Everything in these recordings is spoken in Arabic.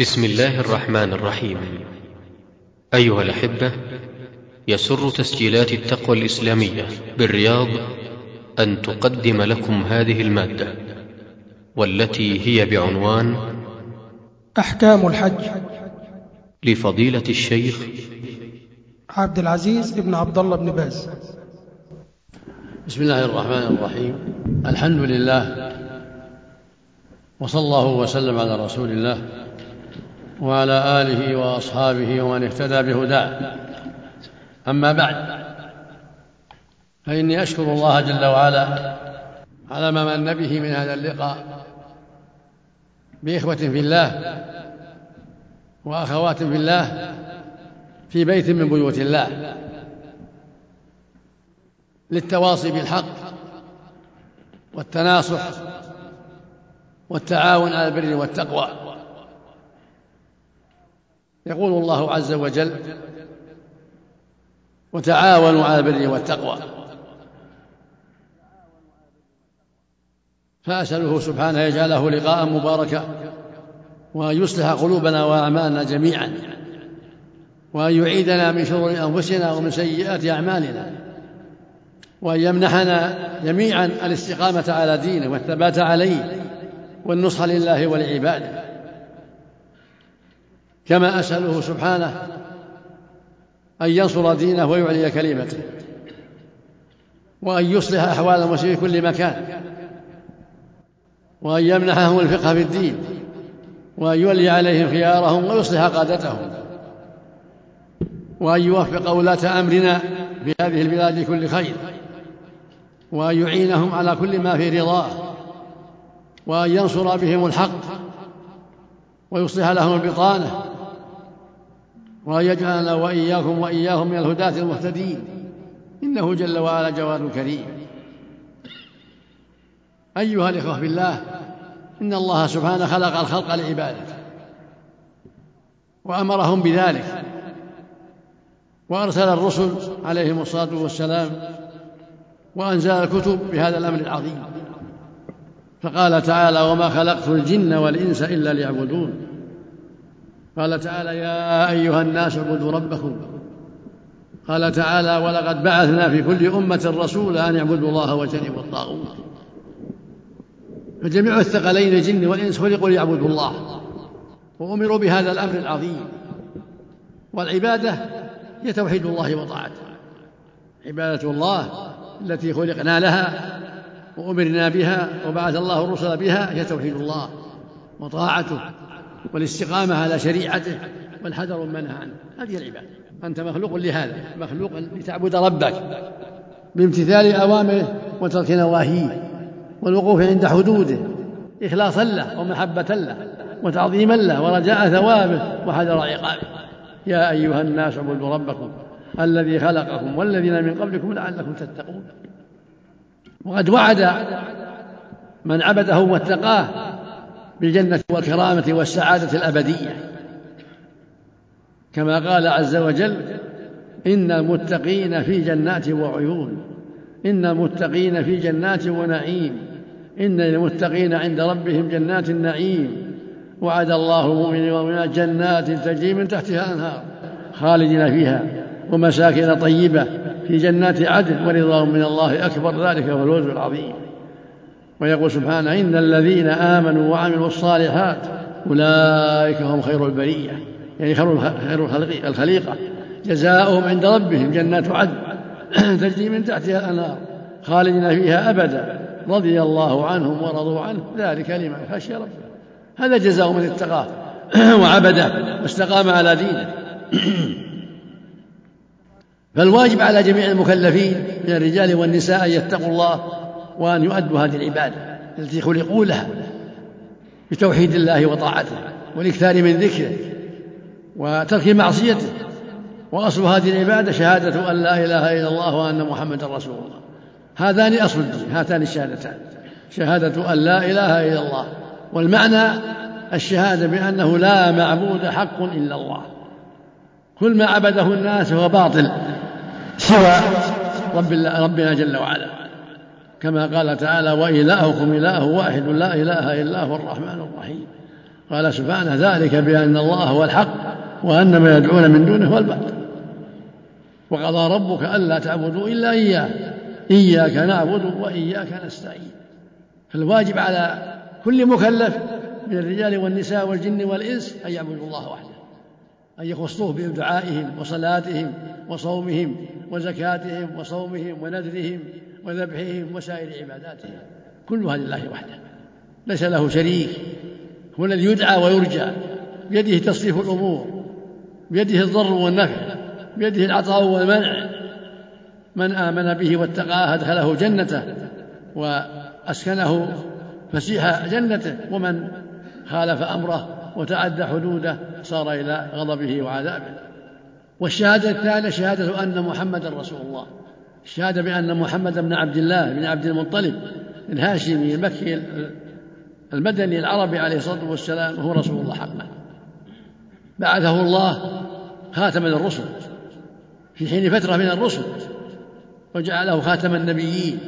بسم الله الرحمن الرحيم. أيها الأحبة يسر تسجيلات التقوى الإسلامية بالرياض أن تقدم لكم هذه المادة والتي هي بعنوان أحكام الحج. لفضيلة الشيخ عبد العزيز بن عبد الله بن باز. بسم الله الرحمن الرحيم. الحمد لله وصلى الله وسلم على رسول الله. وعلى آله وأصحابه ومن اهتدى بهداه. أما بعد فإني أشكر الله جل وعلا على ما من به من هذا اللقاء بإخوة في الله وأخوات في الله في بيت من بيوت الله للتواصي بالحق والتناصح والتعاون على البر والتقوى. يقول الله عز وجل وتعاونوا على البر والتقوى فأسأله سبحانه يجعله لقاء مباركا وأن يصلح قلوبنا وأعمالنا جميعا وأن يعيدنا من شرور أنفسنا ومن سيئات أعمالنا وأن يمنحنا جميعا الاستقامة على دينه والثبات عليه والنصح لله ولعباده. كما أسأله سبحانه أن ينصر دينه ويعلي كلمته وأن يصلح أحوال المسلمين في كل مكان وأن يمنحهم الفقه في الدين وأن يولي عليهم خيارهم ويصلح قادتهم وأن يوفق ولاة أمرنا في هذه البلاد لكل خير وأن يعينهم على كل ما في رضاه وأن ينصر بهم الحق ويصلح لهم البطانة وأن يجعلنا وإياكم وإياهم من الهداة المهتدين. إنه جل وعلا جواد كريم. أيها الإخوة في الله إن الله سبحانه خلق الخلق لعبادته. وأمرهم بذلك. وأرسل الرسل عليهم الصلاة والسلام. وأنزل الكتب بهذا الأمر العظيم. فقال تعالى وما خلقت الجن والإنس إلا ليعبدون. قال تعالى يا أيها الناس اعبدوا ربكم. قال تعالى ولقد بعثنا في كل أمة رسولا أن يعبدوا الله واجتنبوا الطاغوت. فجميع الثقلين الجن والإنس خلقوا ليعبدوا الله. وأمروا بهذا الأمر العظيم. والعبادة هي توحيد الله وطاعته. عبادة الله التي خلقنا لها وأمرنا بها وبعث الله الرسل بها هي توحيد الله وطاعته. والاستقامة على شريعته والحذر من عنه. هذه العبادة. أنت مخلوق لهذا مخلوق لتعبد ربك بامتثال أوامره وترك نواهيه والوقوف عند حدوده إخلاصا له ومحبة له وتعظيما له ورجاء ثوابه وحذر عقابه. يا أيها الناس اعبدوا ربكم الذي خلقكم والذين من قبلكم لعلكم تتقون. وقد وعد من عبده واتقاه بالجنة والكرامة والسعادة الأبدية. كما قال عز وجل إن المتقين في جنات وعيون إن المتقين في جنات ونعيم إن للمتقين عند ربهم جنات النعيم. وعد الله المؤمنين والمؤمنات جنات تجري من تحتها أنهار خالدين فيها ومساكن طيبة في جنات عدن ورضوان من الله أكبر ذلك هو الفوز العظيم. ويقول سبحانه إن الذين آمنوا وعملوا الصالحات أولئك هم خير البرية يعني خير الخليقة. جزاؤهم عند ربهم جنات عدن تجري من تحتها الأنهار خالدين فيها أبدا رضي الله عنهم ورضوا عنه ذلك لمن خشي ربه. هذا جزاء من اتقاه وعبده واستقام على دينه. فالواجب على جميع المكلفين من الرجال والنساء أن يتقوا الله وأن يؤدوا هذه العبادة التي خلقوا لها بتوحيد الله وطاعته والإكثار من ذكره وترك معصيته وأصل هذه العبادة شهادة أن لا إله إلا الله وأن محمدا رسول الله. هذان أصل الدين هاتان الشهادتان. شهادة أن لا إله إلا الله. والمعنى الشهادة بأنه لا معبود حق إلا الله. كل ما عبده الناس هو باطل سوى رب ربنا جل وعلا. كما قال تعالى وإلهكم إله واحد لا إله إلا هو الرحمن الرحيم. قال سبحانه ذلك بأن الله هو الحق وأن ما يدعون من دونه هو الباطل. وقضى ربك ألا تعبدوا إلا إياه. إياك نعبد وإياك نستعين. فالواجب على كل مكلف من الرجال والنساء والجن والإنس أن يعبدوا الله وحده. أن يخصوه بدعائهم وصلاتهم وصومهم وزكاتهم وصومهم ونذرهم وذبحهم وسائر عباداتهم. كلها لله وحده. ليس له شريك. هو الذي يدعى ويرجى. بيده تصريف الأمور. بيده الضر والنفع. بيده العطاء والمنع. من آمن به واتقاه أدخله جنته وأسكنه فسيح جنته. ومن خالف أمره وتعدى حدوده صار إلى غضبه وعذابه. والشهادة الثانية شهادة أن محمدا رسول الله. الشهادة بأن محمد بن عبد الله بن عبد المطلب الهاشمي المكي المدني العربي عليه الصلاة والسلام هو رسول الله حقا. بعثه الله خاتما الرسل في حين فترة من الرسل وجعله خاتم النبيين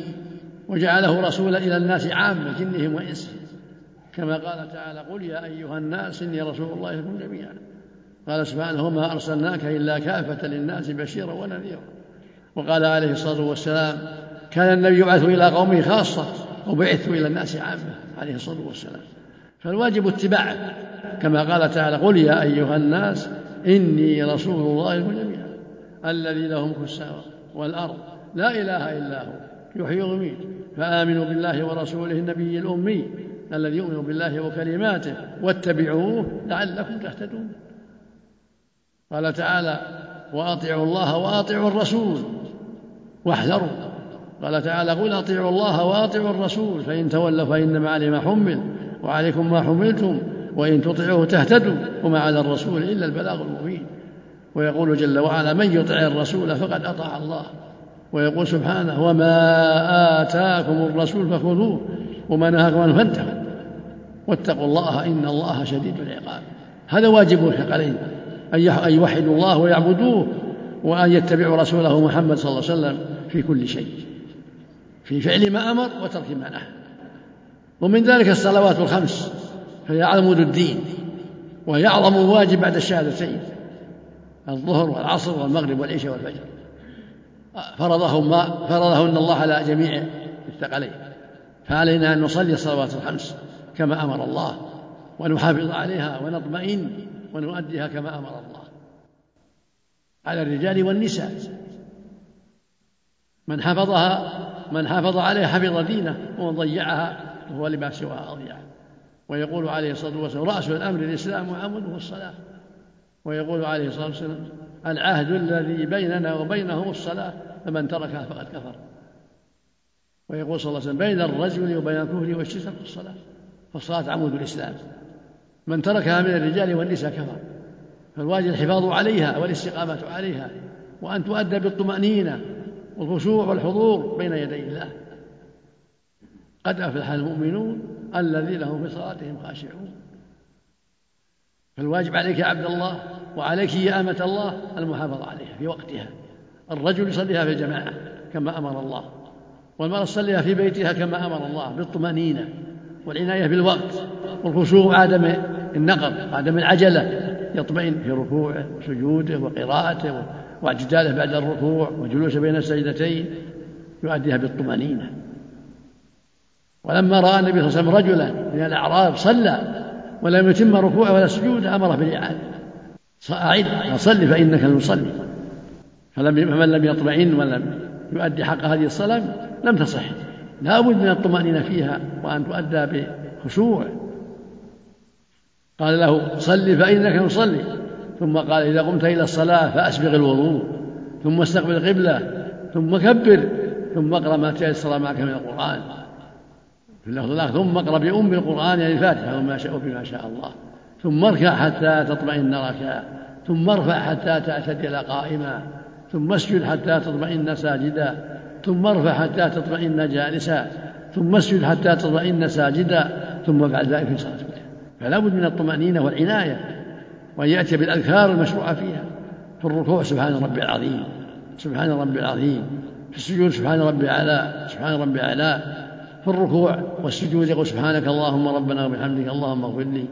وجعله رسولا إلى الناس عامة جنهم وإنسهم. كما قال تعالى قل يا أيها الناس إني رسول الله إليكم جميعا. قال سبحانه وما أرسلناك إلا كافة للناس بشيرا ونذيرا. وقال عليه الصلاة والسلام كان النبي يبعث إلى قومه خاصة وبعثت إلى الناس عامة عليه الصلاة والسلام. فالواجب اتباعه كما قال تعالى قل يا أيها الناس إني رسول الله جميعا الذي له ملك السماوات والأرض لا إله إلا هو يحيي ويميت فآمنوا بالله ورسوله النبي الأمي الذي يؤمن بالله وكلماته واتبعوه لعلكم تهتدون. قال تعالى وأطيعوا الله وأطيعوا الرسول واحذروا. قال تعالى قل أطيعوا الله وأطيعوا الرسول فإن تولوا فإنما علي ما حمل وعليكم ما حملتم وإن تطيعوه تهتدوا وما على الرسول إلا البلاغ المبين. ويقول جل وعلا من يطع الرسول فقد أطاع الله. ويقول سبحانه وما آتاكم الرسول فخذوه وما نهاكم عنه فانتهوا. واتقوا الله إن الله شديد العقاب. هذا واجب الثقلين أن يوحدوا الله ويعبدوه وأن يتبعوا رسوله محمد صلى الله عليه وسلم في كل شيء في فعل ما أمر وترك ما نهى. ومن ذلك الصلوات الخمس فهي عمود الدين وهي أعظم واجب بعد الشهادتين الظهر والعصر والمغرب والعشاء والفجر. فرضهما فرضهن الله على جميع الثقلين فعلينا أن نصلي الصلوات الخمس كما أمر الله ونحافظ عليها ونطمئن ونؤديها كما أمر الله. على الرجال والنساء. من حفظها من حافظ عليها حفظ دينه ومن ضيعها فهو لما سواها اضيع ويقول عليه الصلاة والسلام رأس الأمر الإسلام وعمله الصلاة. ويقول عليه الصلاة والسلام العهد الذي بيننا وبينهم الصلاة فمن تركها فقد كفر. ويقول صلى الله عليه وسلم بين الرجل وبين الكفر والشرك الصلاة. فالصلاة عمود الإسلام. من تركها من الرجال والنساء كفر. فالواجب الحفاظ عليها والاستقامة عليها وأن تؤدى بالطمأنينة والخشوع والحضور بين يدي الله. قد أفلح المؤمنون الذين هم في صلاتهم خاشعون. فالواجب عليك يا عبد الله وعليك يا أمة الله المحافظة عليها في وقتها. الرجل يصليها في الجماعة كما أمر الله والمرأة تصليها في بيتها كما أمر الله بالطمأنينة والعناية بالوقت والخشوع عدم النقر عدم العجلة. يطمئن في ركوعه وسجوده وقراءته واعتداله بعد الركوع وجلوسه بين السجدتين يؤديها بالطمأنينة. ولما رأى النبي صلى الله عليه وسلم رجلا من الأعراب صلى ولم يتم ركوعه ولا سجوده أمره بالإعادة أعد فصل فإنك لم تصلي. فلم فمن لم يطمئن ولم يؤدي حق هذه الصلاة لم تصح. لا بد من الطمأنينة فيها وأن تؤدى بخشوع. قال له صل فإنك تصلي ثم قال إذا قمت إلى الصلاة فأسبغ الوضوء ثم استقبل القبلة ثم كبر ثم اقرأ ما تيسر معك من القرآن. في اللفظ الآخر ثم اقرأ بأم القرآن يعني الفاتحة وما شاء بما شاء الله. ثم اركع حتى تطمئن ركعا ثم ارفع حتى تعتدل قائما ثم اسجد حتى تطمئن ساجدا ثم ارفع حتى تطمئن جالسا ثم اسجد حتى تطمئن ساجدا ثم افعل ذلك في صلاتك فلا بد من الطمأنينة والعناية وأن يأتي بالأذكار المشروعة فيها في الركوع سبحان ربي العظيم سبحان ربي العظيم في السجود سبحان ربي الأعلى سبحان ربي الأعلى في الركوع والسجود يقول سبحانك اللهم ربنا وبحمدك اللهم اغفر لي.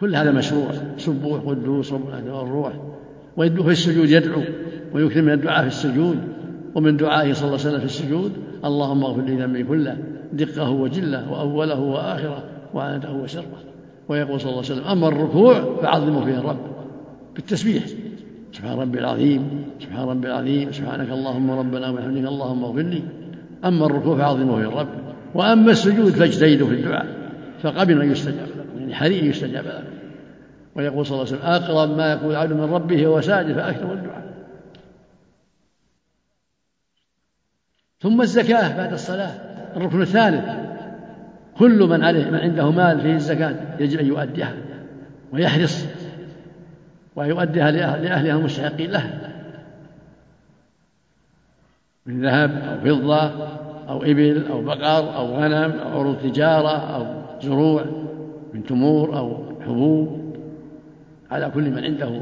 كل هذا مشروع سبوح قدوس الروح وفي السجود يدعو ويكثر من الدعاء في السجود ومن دعائه صلى الله عليه وسلم في السجود اللهم اغفر لي ذنبي كله دقه وجله وأوله وآخره وعنته وسره ويقول صلى الله عليه وسلم أما الركوع فعظموا فيه الرب بالتسبيح. سبحان ربي العظيم سبحان ربي العظيم سبحانك اللهم ربنا وبحمدك اللهم اغفر لي. أما الركوع فعظموا فيه الرب. وأما السجود فاجتهدوا في الدعاء. فقبل أن يستجاب يعني حري يستجاب لكم ويقول صلى الله عليه وسلم أقرب ما يكون العبد من ربه وهو ساجد فأكثر الدعاء. ثم الزكاة بعد الصلاة الركن الثالث. كل من عليه من عنده مال فيه الزكاة يجب أن يؤديها ويحرص ويؤديها لأهلها المستحقين لها. من ذهب أو فضة أو إبل أو بقر أو غنم أو عروض تجارة أو زروع من تمور أو حبوب. على كل من عنده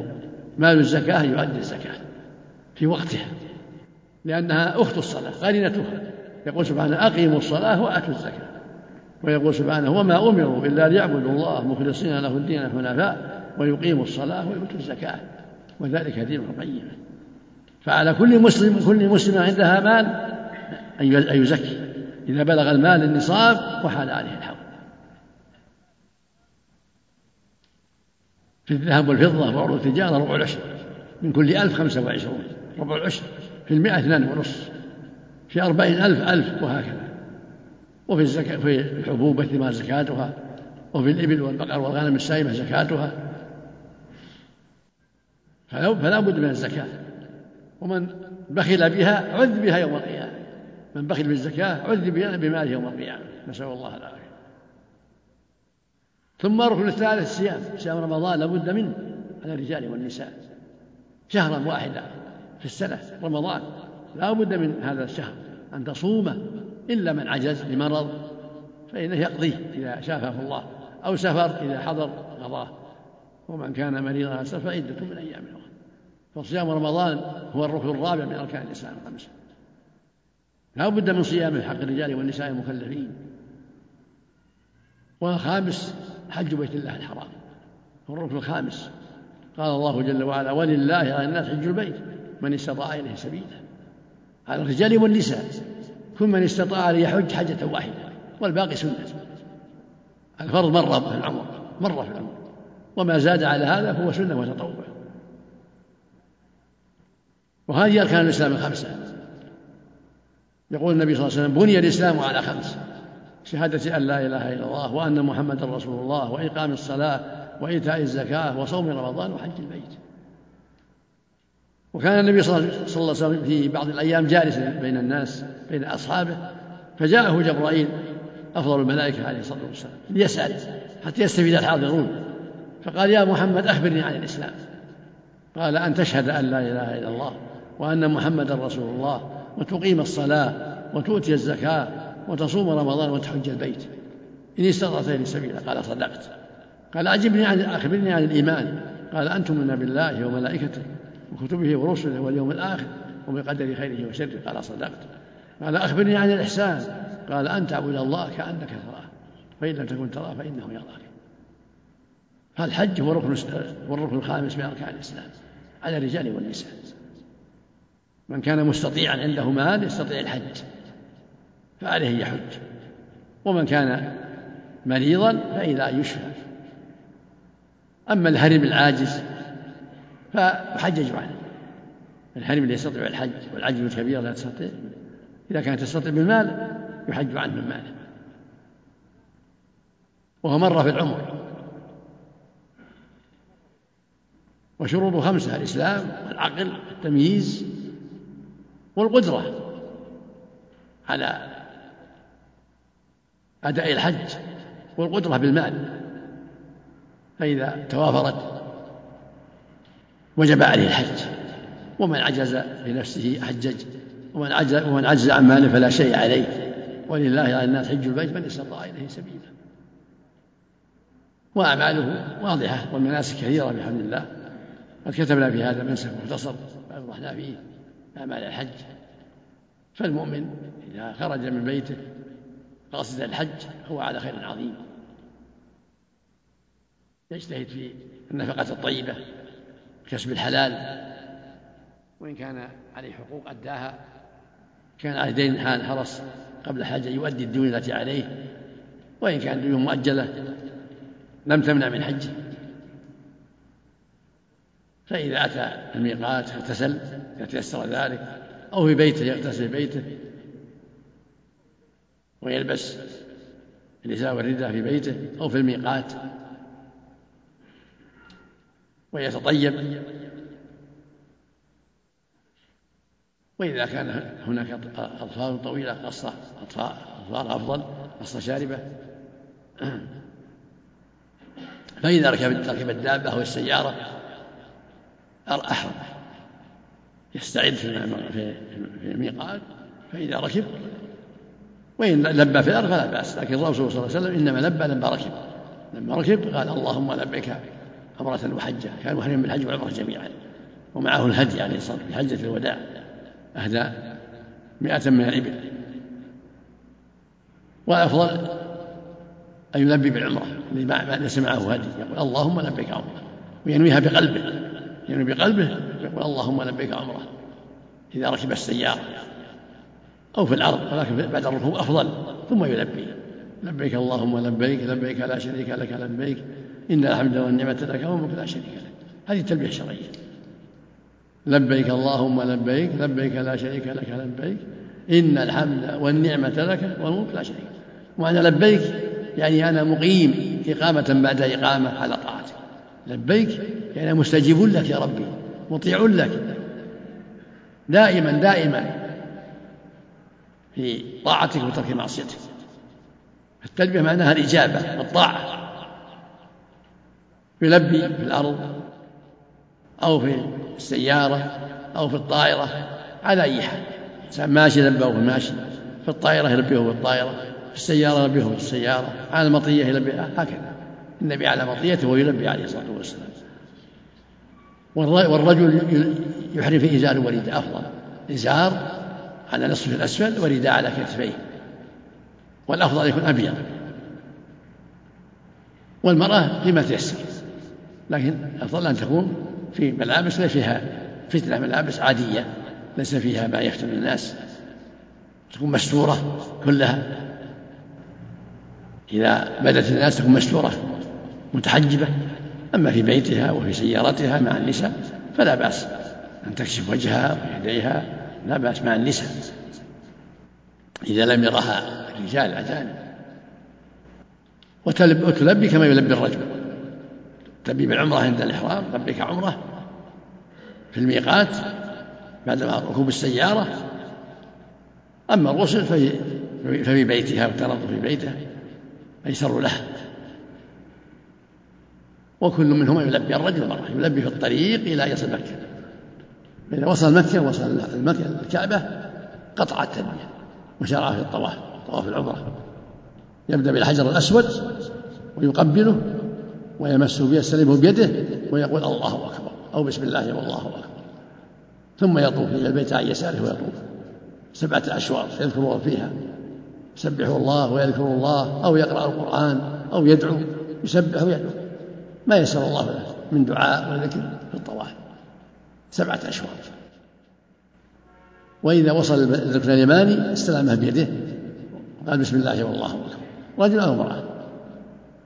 مال الزكاة يؤدي الزكاة في وقتها لأنها أخت الصلاة قرينتها. يقول سبحانه أقيموا الصلاة وآتوا الزكاة. ويقول سبحانه وما أمروا إلا ليعبدوا الله مخلصين له الدين حنفاء ويقيموا الصلاة ويؤتوا الزكاة. وذلك دين القيمة فعلى كل مسلم كل مسلم عندها مال أن يزكي. إذا بلغ المال النصاب وحال عليه الحول في الذهب والفضة وعروض التجارة ربع العشر. من كل ألف خمسة وعشرون. ربع العشر في المئة اثنان ونصف. في أربعين ألف ألف وهكذا. وفي الزكاة في الحبوب والثمار زكاتها وفي الإبل والبقر والغنم السائمة زكاتها. فلا بد من الزكاة. ومن بخل بها عذب بها يوم القيامة. من بخل بالزكاة عذب بماله يوم القيامة. نسأل الله العافية. ثم الركن الثالث الصيام صيام رمضان لابد منه على الرجال والنساء. شهرا واحدا في السنة رمضان. لا بد من هذا الشهر. أن تصومه. إلا من عجز لمرض فإنه يقضيه إذا شافه الله أو سفر إذا حضر قضاه. ومن كان مريضا سفر فعدة من أيام أخرى. فصيام رمضان هو الركن الرابع من أركان الإسلام الخمسة. لا بد من صيامه حق الرجال والنساء المكلفين والخامس حج بيت الله الحرام. هو الركن الخامس. قال الله جل وعلا ولله على الناس حج البيت من استطاع إليه سبيلا. على الرجال والنساء. كل من استطاع أن يحج حجة واحدة والباقي سنة. الفرض مرة في العمر مرة في العمر. وما زاد على هذا فهو سنة وتطوع. وهذه أركان الإسلام الخمسة. يقول النبي صلى الله عليه وسلم بني الإسلام على خمس شهادة أن لا إله إلا الله وأن محمدا رسول الله وإقام الصلاة وإيتاء الزكاة وصوم رمضان وحج البيت. وكان النبي صلى الله عليه وسلم في بعض الأيام جالسا بين الناس بين أصحابه فجاءه جبرائيل أفضل الملائكة عليه الصلاة والسلام ليسأل حتى يستفيد الحاضرون. فقال يا محمد أخبرني عن الإسلام. قال أن تشهد أن لا إله إلا الله وأن محمدا رسول الله وتقيم الصلاة وتؤتي الزكاة وتصوم رمضان وتحج البيت. إن استطعت إليه سبيلا. قال صدقت. قال أجبني عن أخبرني عن الإيمان. قال أن تؤمن بالله وملائكته. وكتبه ورسله واليوم الآخر وبقدر خيره وشره. قال صدقت. قال أخبرني عن الإحسان. قال أن تعبد الله كأنك تراه. فإن لم تكن تراه فإنه يراك. فالحج هو الركن هو الركن الخامس من أركان الإسلام. على الرجال والنساء. من كان مستطيعا عنده مال يستطيع الحج. فعليه يحج. ومن كان مريضا فإذا يشفى. أما الهرم العاجز فيحجج عنه. الهرم لا يستطيع الحج والعجز الكبير لا تستطيع إذا كانت تستطيع بالمال يحج عنه من ماله وهو مرة في العمر. وشروط خمسة الإسلام والعقل التمييز والقدرة على أداء الحج والقدرة بالمال. فإذا توافرت وجب عليه الحج. ومن عجز بنفسه حجج ومن عجز ومن عجز عن ماله فلا شيء عليه. ولله على الناس حج البيت من استطاع إليه سبيلا. وأعماله واضحة والمناسك كثيرة بحمد الله. قد كتبنا في هذا منسك مختصر اوضحنا فيه أعمال الحج. فالمؤمن إذا خرج من بيته قاصد الحج هو على خير عظيم. يجتهد في النفقة الطيبة كسب الحلال. وإن كان عليه حقوق أداها. كان عليه دين حال حرص قبل حاجة يؤدي الديون التي عليه. وإن كان ديون مؤجلة لم تمنع من حجه. فإذا أتى الميقات اغتسل يتيسر ذلك. أو في بيته يغتسل في بيته. ويلبس الإزار والرداء في بيته أو في الميقات. ويتطيب. وإذا كان هناك أطفال طويلة قص أطفال أفضل قص شاربة. فإذا ركب ركب الدابة أو السيارة أحرم. يستعد في الميقات. فإذا ركب وإن لبى في الأرض فلا بأس. لكن الرسول صلى الله عليه وسلم إنما لبى لما ركب. لما ركب قال اللهم لبيك عمرة وحجة كان محرما بالحج والعمرة جميعا ومعه الهدي عليه الصلاة والسلام في حجة الوداع أهدى مئة من الإبل. والأفضل أن يلبي بالعمرة ليس معه هدي يقول اللهم لبيك عمرة. وينويها بقلبه ينوي بقلبه يقول اللهم لبيك عمرة إذا ركب السيارة أو في الأرض ولكن بعد الركوب أفضل ثم يلبي لبيك اللهم لبيك لبيك لا شريك لك لبيك إن الحمد والنعمة لك والملك لا شريك لك. هذه التلبية الشرعية لبيك اللهم لبيك لبيك لا شريك لك لبيك. إن الحمد والنعمة لك والملك لا شريك لك. وأنا لبيك يعني أنا مقيم إقامة بعد إقامة على طاعتك. لبيك يعني مستجيب لك يا ربي مطيع لك. دائما دائما في طاعتك وترك معصيتك. التلبية معناها الإجابة والطاعة يلبي في الأرض أو في السيارة أو في الطائرة على أي حال. إنسان ماشي وهو ماشي في الطائرة يلبيه بالطائرة في السيارة يلبيه بالسيارة على المطية يلبيه هكذا. النبي على مطيته ويلبي عليه الصلاة والسلام. والرجل يحرم في إزار وريد أفضل. إزار على نصف الأسفل ورداء على كتفيه. والأفضل يكون أبيض. والمرأة لما تيسر لكن الأفضل أن تكون في ملابس ليس فيها فتنة ملابس عادية ليس فيها ما يفتن الناس. تكون مستورة كلها. إذا بدت الناس تكون مستورة متحجبة أما في بيتها وفي سيارتها مع النساء فلا بأس أن تكشف وجهها ويديها لا بأس مع النساء. إذا لم يرها الرجال الأجانب وتلبي كما يلبي الرجل. تلبي بالعمرة عند الإحرام لبيك عمرة في الميقات بعدما ركوب السيارة. أما الغسل ففي ففي بيتها والتنظف في بيتها أيسر لها وكل منهما يلبي الرجل والمرأة يلبي في الطريق إلى يصل مكة فإذا وصل مكة وصل المكة الكعبة قطع التلبية وشرع في الطواف طواف العمرة. يبدأ بالحجر الأسود ويقبله ويمس يستلمه بيده ويقول الله أكبر أو بسم الله والله أكبر. ثم يطوف إلى البيت عن يساره ويطوف. سبعة أشواط يذكر فيها. يسبح الله ويذكر الله أو يقرأ القرآن أو يدعو. يسبح ويدعو. ما يسر الله له من دعاء وذكر في الطواف. سبعة أشواط. وإذا وصل الركن اليماني استلمها بيده. وقال بسم الله والله أكبر. رجل أو امرأة.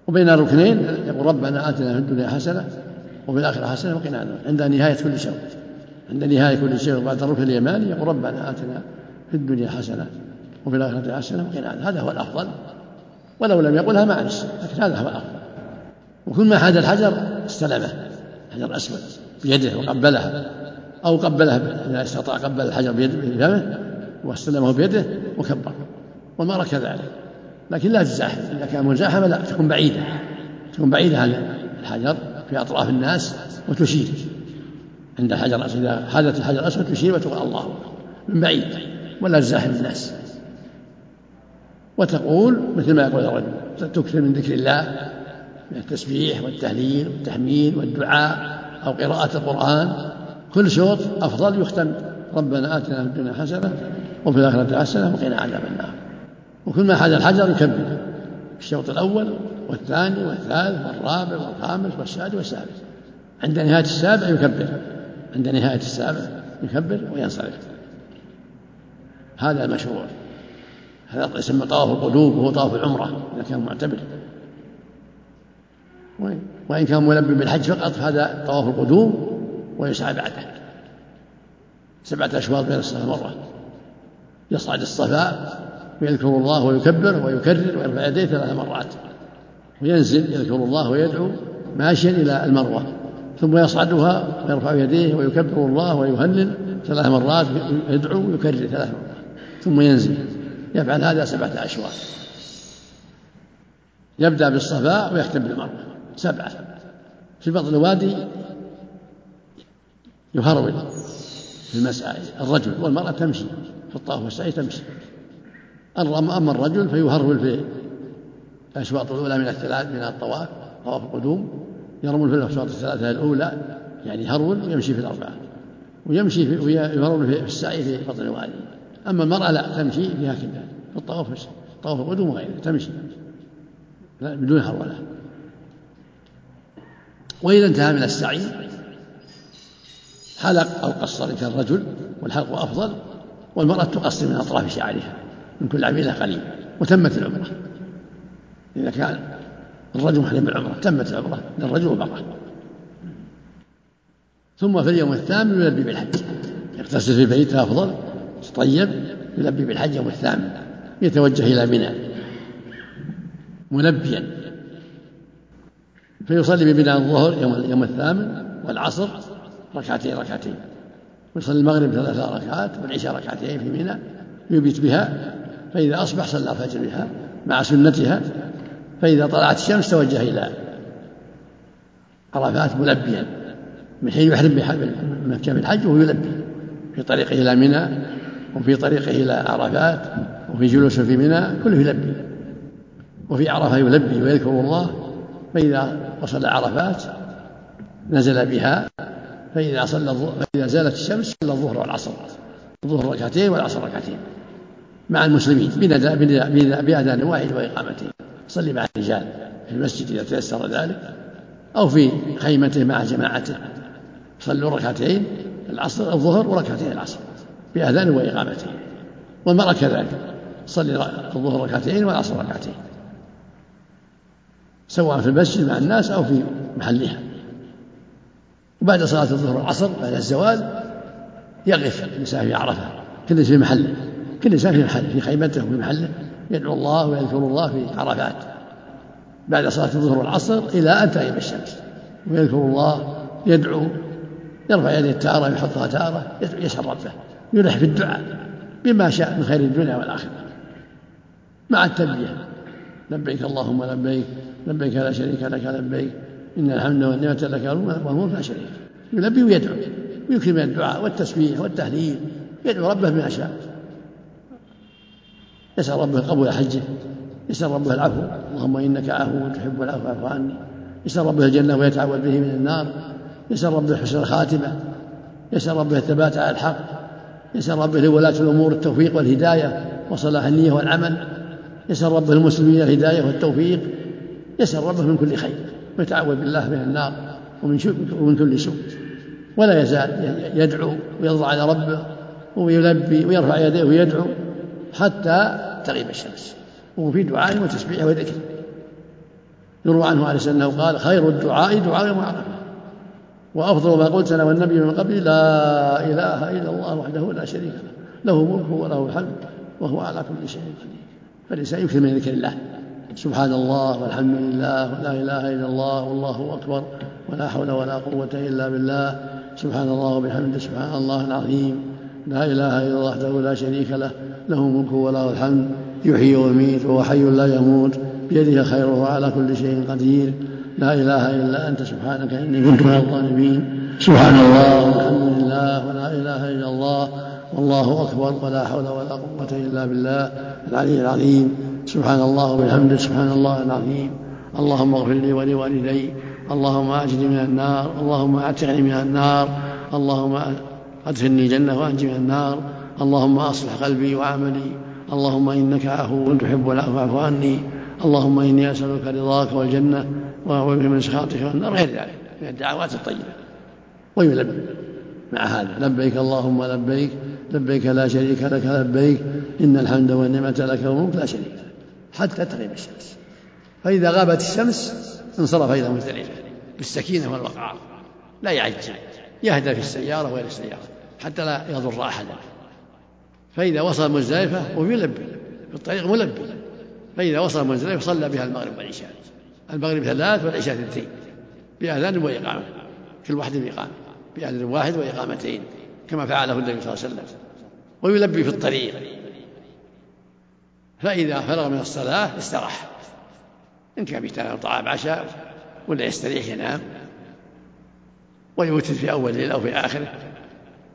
وبين الركنين يقول ربنا آتنا في الدنيا حسنة وفي الآخرة حسنة وقنا عذاب. عند نهاية كل شيء. عند نهاية كل شيء وبعد الركن اليماني يقول ربنا آتنا في الدنيا حسنة وفي الآخرة حسنة وقنا عذاب. هذا هو الأفضل. ولو لم يقلها ما عنس لكن هذا هو الأفضل. وكل ما حاد الحجر استلمه. حجر أسود بيده وقبلها أو قبلها إذا استطاع قبل الحجر بفمه واستلمه بيده وكبر والمرأة كذلك لكن لا تزاحم. إذا كان مزاحمة لا تكون بعيدة. تكون بعيدة عن الحجر في أطراف الناس وتشير. عند الحجر الأسود إذا حدث الحجر الأسود تشير وتقول الله. من بعيد. ولا تزاحم الناس. وتقول مثل ما يقول الرجل تكثر من ذكر الله من التسبيح والتهليل والتحميد والدعاء أو قراءة القرآن. كل شوط أفضل يختم. ربنا آتنا في الدنيا حسنة وفي الآخرة حسنة وقنا عذاب النار. وكل ما حاز الحجر يكبر الشوط الأول والثاني والثالث والرابع والخامس والسادس والسابع عند نهاية السابع يكبر. عند نهاية السابع يكبر وينصرف. هذا المشروع. هذا يسمى طواف القلوب وهو طواف العمرة إذا كان معتبر. وإن كان ملبي بالحج فقط فهذا طواف القدوم ويسعى بعده. سبعة أشواط بين الصفا والمروة. يصعد الصفا ويذكر الله ويكبر ويكرر ويرفع يديه ثلاث مرات. وينزل يذكر الله ويدعو ماشيا إلى المروة. ثم يصعدها ويرفع يديه ويكبر الله ويهلل ثلاث مرات ويدعو ويكرر ثلاث مرات. ثم ينزل. يفعل هذا سبعة أشواط. يبدأ بالصفا ويختم بالمروة. سبعة. في بطن الوادي يهرول في المسعى الرجل والمرأة تمشي في الطواف والسعي تمشي. أما الرجل فيهرول في الأشواط الأولى من الثلاث من الطواف طواف القدوم يرمل في الأشواط الثلاثة الأولى يعني يهرول ويمشي في الأربعة. ويمشي في ويهرول في السعي في بطن الوادي. أما المرأة لا تمشي فيها كذا. في الطواف طواف القدوم وغيره تمشي. لا بدون هرولة وإذا انتهى من السعي حلق أو قصر إن كان رجل والحلق أفضل والمرأة تقصر من أطراف شعرها. من كل عميلة قليل وتمت العمرة. إذا كان الرجل محرم بالعمرة تمت العمرة للرجل والمرأة ثم في اليوم الثامن يلبي بالحج. يغتسل في البيت أفضل يتطيب يلبي بالحج يوم الثامن يتوجه إلى منى. ملبيا. فيصلي ببنى الظهر يوم يوم الثامن والعصر ركعتين ركعتين. ويصلي المغرب ثلاث ركعات والعشاء ركعتين في منى يبيت بها فإذا أصبح صلى الفجر بها مع سنتها فإذا طلعت الشمس توجه إلى عرفات ملبيا من حين يحرم مكة بالحج وهو يلبي في طريقه إلى منى وفي طريقه إلى عرفات وفي جلوسه في منى كله يلبي. وفي عرفة يلبي ويذكر الله فإذا وصل عرفات نزل بها فإذا صلى فإذا زالت الشمس صلى الظهر والعصر الظهر ركعتين والعصر ركعتين. مع المسلمين بأذان واحد وإقامتين صلي مع الرجال في المسجد إذا تيسر ذلك أو في خيمته مع جماعته. صلوا ركعتين العصر الظهر وركعتين العصر بأذان وإقامتين والمرأة كذلك صلي الظهر ركعتين والعصر ركعتين. سواء في المسجد مع الناس أو في محلها. وبعد صلاة الظهر والعصر بعد الزوال يقف الإنسان في عرفة كل في محله. كل إنسان في محله في خيمته وفي محله يدعو الله ويذكر الله في عرفات بعد صلاة الظهر والعصر إلى أن تغيب الشمس ويذكر الله يدعو يرفع يديه تارة يحطها تارة يسأل ربه يلح في الدعاء بما شاء من خير الدنيا والآخرة. مع التلبية لبيك اللهم لبيك لبيك لا شريك لك لبيك إن الحمد والنعمة لك والملك لا شريك. يلبي ويدعو ويكثر من الدعاء والتسبيح والتهليل يدعو ربه بما شاء. يسأل ربه قبول حجه يسأل ربه العفو اللهم إنك عفو تحب العفو فاعف عني. يسأل ربه الجنة ويتعوذ به من النار. يسأل ربه حسن الخاتمة. يسأل ربه الثبات على الحق. يسأل ربه لولاة الأمور التوفيق والهداية وصلاح النية والعمل. يسأل ربه المسلمين الهداية والتوفيق. يسأل ربه من كل خير. ويتعوذ بالله من النار ومن, ومن كل سوء. ولا يزال يدعو ويضع على ربه ويلبي ويرفع يديه ويدعو حتى تغيب الشمس. وفي دعاء وتسبيح وذكر. يروى عنه عليه السلام أنه قال خير الدعاء دعاء يوم عرفه وأفضل ما قلت أنا والنبي من قبل لا إله إلا الله وحده لا شريك له. له ملك وله الحمد وهو على كل شيء قدير. فالإنسان يكثر من ذكر الله. سبحان الله والحمد لله ولا إله إلا الله والله أكبر ولا حول ولا قوة إلا بالله. سبحان الله وبحمده سبحان الله العظيم. لا إله إلا الله وحده لا شريك له. له الملك وله الحمد يحيي ويميت وهو حي لا يموت بيده خيره على كل شيء قدير. لا إله إلا أنت سبحانك إني كنت من الظالمين. سبحان الله والحمد لله ولا إله إلا الله والله أكبر ولا حول ولا قوة إلا بالله العلي العظيم. سبحان الله وبحمده سبحان الله العظيم. اللهم اغفر لي ولوالدي. اللهم أجرني من النار. اللهم اعتقني من النار. اللهم أدخلني جنه وانجي من النار. اللهم أصلح قلبي وعملي. اللهم إنك عفو تحب العفو فاعف عني. اللهم إني أسألك رضاك والجنة وأعوذ من سخطك والنار غير ذلك من الدعوات الطيبة. ويلبي مع هذا لبيك اللهم لبيك لبيك لا شريك لك لبيك. إن الحمد والنعمة لك والملك لا شريك لك حتى تغيب الشمس. فإذا غابت الشمس انصرف إلى مزدلفة بالسكينة والوقار. لا يعجل يهدى في السيارة وغير السيارة حتى لا يضر أحدا. فإذا وصل مزدلفة وهو يلبي في الطريق ملبي فإذا وصل مزدلفة صلى بها المغرب والعشاء. المغرب ثلاث والعشاء اثنتين. بأذان وإقامة. كل واحد بإقامة. بأذان واحد وإقامتين. كما فعله النبي صلى الله عليه وسلم. ويلبي في الطريق. فإذا فرغ من الصلاة استراح. إن كان يحتاج طعام عشاء ولا يستريح ينام. ويوتر في أول الليل أو في آخره.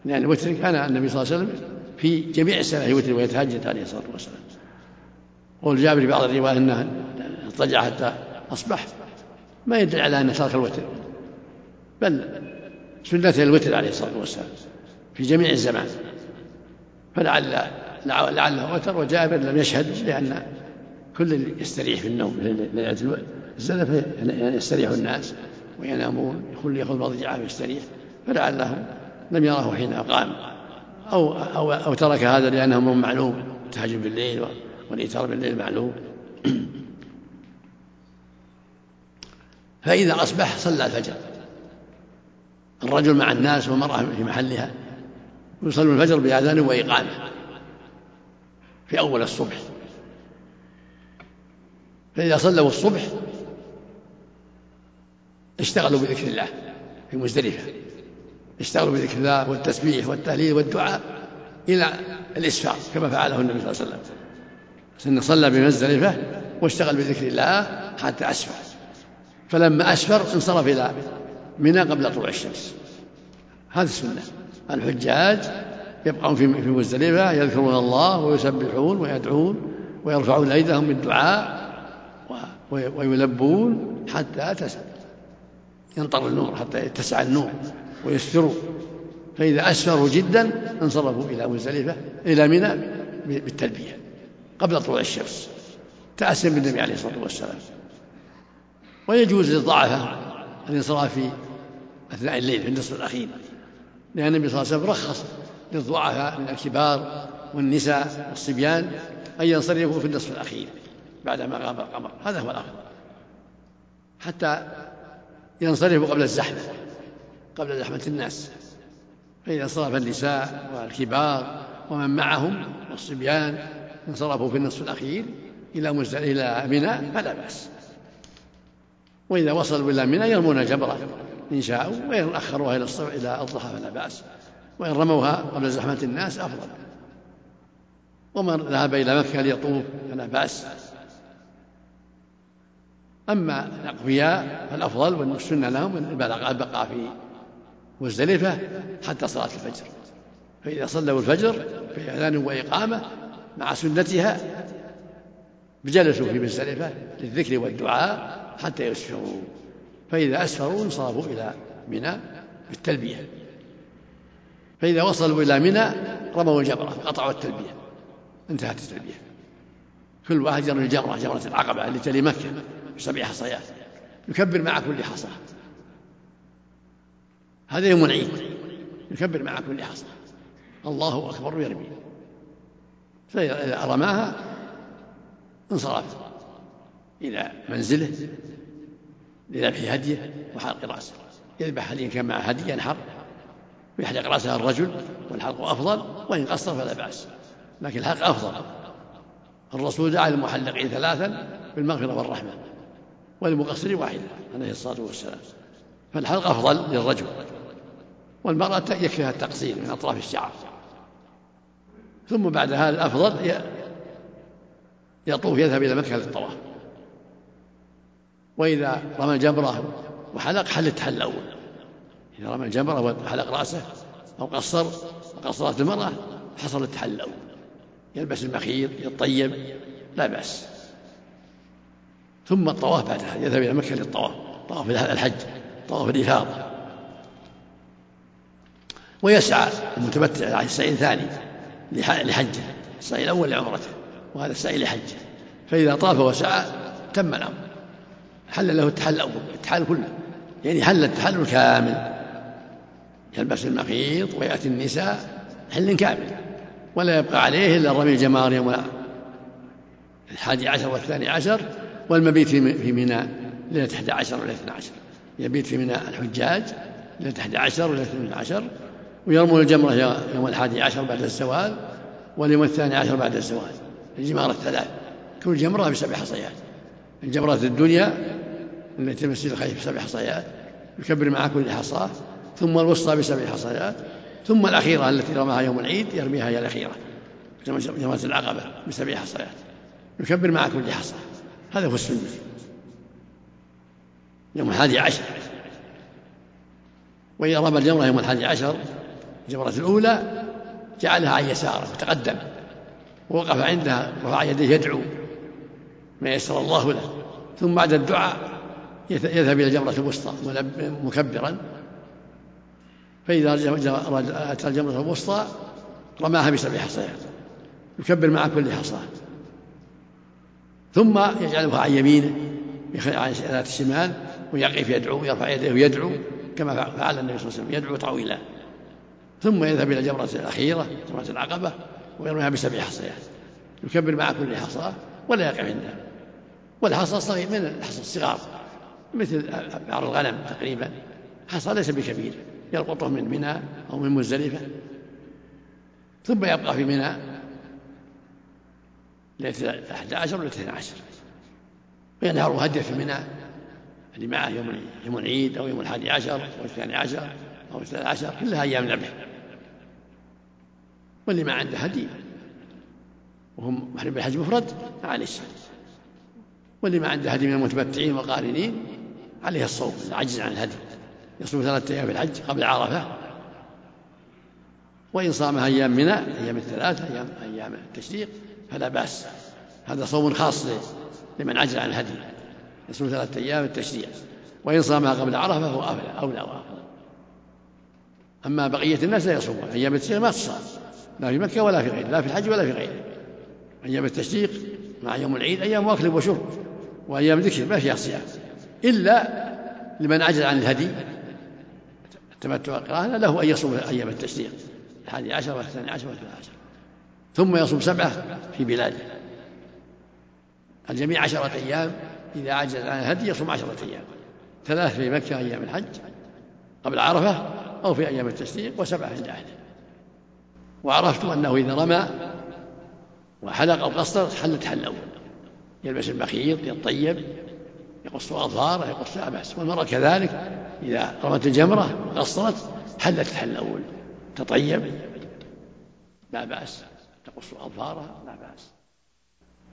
لأن الوتر كان النبي صلى الله عليه وسلم في جميع السنة يوتر ويتهجد عليه الصلاة والسلام. قول جابر في بعض الروايات أنه اضطجع حتى أصبح. ما يدل على أنه ترك الوتر. بل سنة الوتر عليه الصلاة والسلام في جميع الزمان. فلعل لعله وتر وجابر لم يشهد لأن كل يستريح في النوم ليلة الزلفة يعني يستريح الناس وينامون كل يأخذ مضجعه ويستريح. فلعله لم يراه حين قام أو, أو, أو ترك هذا لأنه أمر معلوم. التهجد بالليل والإيتار بالليل معلوم. فإذا أصبح صلى الفجر. الرجل مع الناس والمرأة في محلها يصلون الفجر بأذان وإقامة في أول الصبح. فإذا صلوا الصبح اشتغلوا بذكر الله في مزدلفة. اشتغلوا بذكر الله والتسبيح والتهليل والدعاء إلى الإسفار كما فعله النبي صلى الله عليه وسلم. سن صلى بمزدلفة واشتغل بذكر الله حتى أسفر. فلما أسفر انصرف إلى منى قبل طلوع الشمس. هذه السنة. الحجاج يبقون في مزدلفة يذكرون الله ويسبحون ويدعون ويرفعون أيديهم بالدعاء ويلبون حتى ينطر النور حتى يتسع النور. ويسفروا فإذا أسفروا جدا انصرفوا إلى مزدلفة إلى منى بالتلبية قبل طلوع الشمس. تأسيا بالنبي عليه الصلاة والسلام. ويجوز للضعفاء الانصراف في أثناء الليل في النصف الأخير. لأن النبي صلى الله عليه وسلم رخص للضعفاء من الكبار والنساء والصبيان أن ينصرفوا في النصف الأخير بعدما غاب القمر. هذا هو الأفضل حتى ينصرفوا قبل الزحمة. قبل زحمة الناس فإذا انصرف النساء والكبار ومن معهم والصبيان انصرفوا في النصف الأخير إلى إلى منى فلا بأس. وإذا وصلوا إلى منى يرمون الجمرة إن شاءوا وإن أخروها إلى الصبح إلى الضحى فلا بأس. وإن رموها قبل زحمة الناس أفضل. ومن ذهب إلى مكة ليطوف فلا بأس. أما الأقوياء فالأفضل والسنة لهم البقاء في مزدلفة حتى صلاة الفجر. فإذا صلوا الفجر في أذان وإقامة مع سنتها جلسوا في مزدلفة للذكر والدعاء حتى يسفروا. فإذا أسفروا انصرفوا إلى منى بالتلبية. فإذا وصلوا إلى منى رموا الجمرة قطعوا التلبية. انتهت التلبية. كل واحد يرمي الجمرة جمرة العقبة اللي تلي مكة بسبع حصيات. يكبر مع كل حصى. هذا يوم العيد. يكبر مع كل حصى الله أكبر ويرمي. فإذا رماها انصرف إلى منزله لذبح هديه وحلق رأسه. يذبح هديه كان معه هدي ينحر ويحلق رأسه الرجل والحلق أفضل وإن قصر فلا بأس. لكن الحلق أفضل. الرسول دعا للمحلقين ثلاثا بالمغفرة والرحمة وللمقصر واحدة عليه الصلاة والسلام. فالحلق أفضل للرجل. والمرأة يكفيها التقصير من أطراف الشعر. ثم بعد هذا الأفضل يطوف يذهب إلى مكة للطواف وإذا رمى الجمرة وحلق حل التحل الأول. إذا رمى الجمرة وحلق رأسه أو قصر وقصرت المرأة حصل التحل الأول. يلبس المخيط يطيب لا بأس. ثم الطواف بعدها يذهب إلى مكة للطواف طواف الحج طواف الإفاضة. ويسعى المتمتع على السعي الثاني لحجه السعي الأول لعمرته وهذا السعي لحجه. فإذا طاف وسعى تم الأمر. حل له التحل الأول التحل كله. يعني حل التحلل كامل يلبس المخيط ويأتي النساء حل كامل. ولا يبقى عليه إلا رمي الجمار يوم الحادي عشر والثاني عشر والمبيت في منى ليلة 11 وليلة 12 يبيت في منى الحجاج ليلة 11 وليلة 12 ويرمون الجمرة يوم الحادي عشر بعد الزوال واليوم الثاني عشر بعد الزوال. الجمار الثلاث. كل جمرة بسبع حصيات. الجمرة الدنيا التي تمثل الخيف بسبع حصيات يكبر مع كل حصاة ثم الوسطى بسبع حصيات. ثم الأخيرة التي رماها يوم العيد يرميها هي الأخيرة. جمرة العقبة بسبع حصيات. يكبر مع كل حصى. هذا هو السنة. يوم الحادي عشر. وإذا رمى الجمرة يوم الحادي عشر الجمرة الأولى جعلها عن يساره وتقدم ووقف عندها ورفع يديه يدعو ما يسر الله له. ثم بعد الدعاء يذهب إلى الجمرة الوسطى مكبرا. فإذا أتى الجمرة الوسطى رماها بسبع حصيات يكبر مع كل حصاة. ثم يجعلها عن يمينه عن ذات الشمال ويقف يدعو يرفع يديه ويدعو كما فعل النبي صلى الله عليه وسلم يدعو طويلا. ثم يذهب إلى الجمرة الأخيرة جمرة العقبة ويرميها بسبع حصيات. يكبر مع كل حصاة ولا يقف عندها والحصى صغير من الحصى الصغار مثل بعض الغنم تقريبا. حصى ليس بكبير يلقطه من منى أو من مزدلفة. ثم يبقى في منى ليلة 11 ولا 12 وينهر هدية في منى اللي معه يوم يوم العيد أو يوم الحادي عشر أو الثاني عشر. أو الثالث عشر كلها أيام ذبح واللي ما عنده هدي. وهم محرم بالحج مفرد الصوم واللي ما عنده هدي من المتمتعين والقارنين عليه الصوم العجز عن الهدي. يصوم ثلاثة أيام في الحج قبل عرفة. وإن صامها أيام منى أيام الثلاثة أيام أيام التشريق فلا بأس. هذا صوم خاص لمن عجز عن الهدي. يصوم ثلاثة أيام التشريع وإن صامها قبل عرفة فهو أولى أولى. أما بقية الناس لا يصومون أيام التشريق ما تصام لا في مكة ولا في غيره لا في الحج ولا في غيره أيام التشريق مع يوم العيد أيام أكل وشرب وأيام ذكر ما فيها صيام. إلا لمن عجز عن الهدي. التمتع والقرآن له أن يصوم أيام التشريق. الحادي عشر والثاني عشر والثالث عشر. ثم يصوم سبعة في بلاده. الجميع عشرة أيام إذا عجز عن الهدي يصوم عشرة أيام. ثلاث في مكة أيام الحج قبل عرفة أو في أيام التشريق وسبعة عند أهله وعرفتم أنه إذا رمى وحلق أو قصر حل التحل الأول. يلبس المخيط يطيب يقص أظفاره يقص لا بأس والمرأة كذلك إذا رمت الجمرة وقصرت حلت التحل الأول. تطيب لا بأس. تقص أظفارها لا بأس.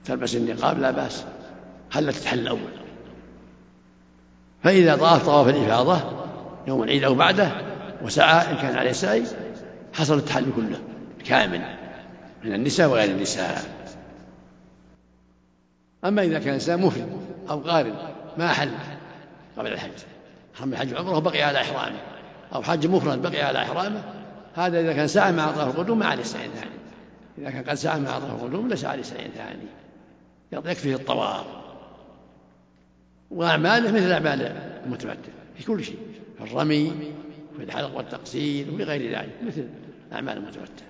تلبس النقاب لا بأس. حلت التحل الأول. فإذا طاف طواف الإفاضة يوم العيد أو بعده وسعى إن كان عليه سعي حصل التحل كله كامل من النساء وغير النساء. أما إذا كان إنسان مفرد أو قارن ما حل قبل الحج. حرم الحج عمره بقي على إحرامه أو حج مفرد بقي على إحرامه. هذا إذا كان سعى مع طواف القدوم ما عليه سعي ثاني. إذا كان قد سعى مع طواف القدوم ليس عليه سعي ثاني. يكفيه الطواف. وأعماله مثل أعمال المتمتع في كل شيء في الرمي في الحلق والتقصير وفي غير ذلك مثل أعمال المتمتع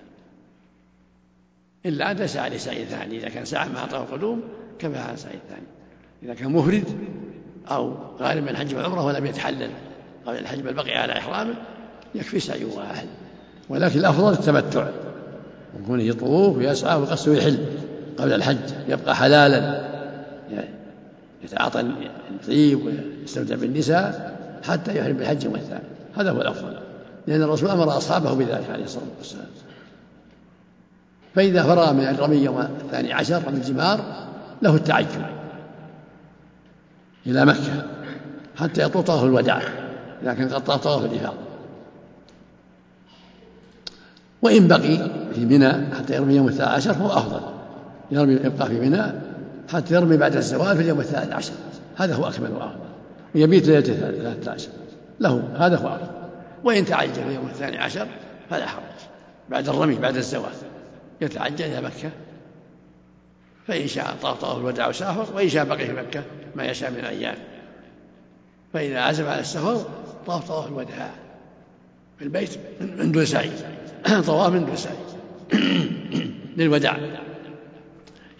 إلا أن ليس عليه سعي ثاني إذا كان سعى مع طواف القدوم كفى على سعي الثاني. إذا كان مفرد أو غالب من الحج والعمرة ولم يتحلل قبل الحج بل بقي على إحرامه يكفي سعي واحد ولكن الأفضل التمتع وكونه يطوف ويسعى ويقص ويحل قبل الحج يبقى حلالا. يتعاطى الطيب ويستمتع بالنساء حتى يحرم بالحج يوم الثاني. هذا هو الأفضل لأن الرسول أمر أصحابه بذلك عليه الصلاة والسلام. فإذا فرغ من الرمي يوم الثاني عشر رمي الجمار له التعجل إلى مكة حتى يطوف طواف الوداع كان قد طاف طواف الإفاضة وإن بقي في منى حتى يرمي يوم الثالث عشر فهو أفضل يرمي يبقى في منى حتى يرمي بعد الزوال في اليوم الثالث عشر هذا هو أكمل وأفضل. ويبيت ليلة الثالث عشر. له هذا هو أفضل وإن تعجل في اليوم الثاني عشر فلا حرج. بعد الرمي بعد الزوال يتعجل إلى مكة. فإن شاء طاف طواف الوداع وسافر وإن شاء بقي في مكة ما يشاء من الأيام فإذا عزم على السفر طاف طواف الوداع في البيت من دون سعي. طواف من دون سعي. للوداع.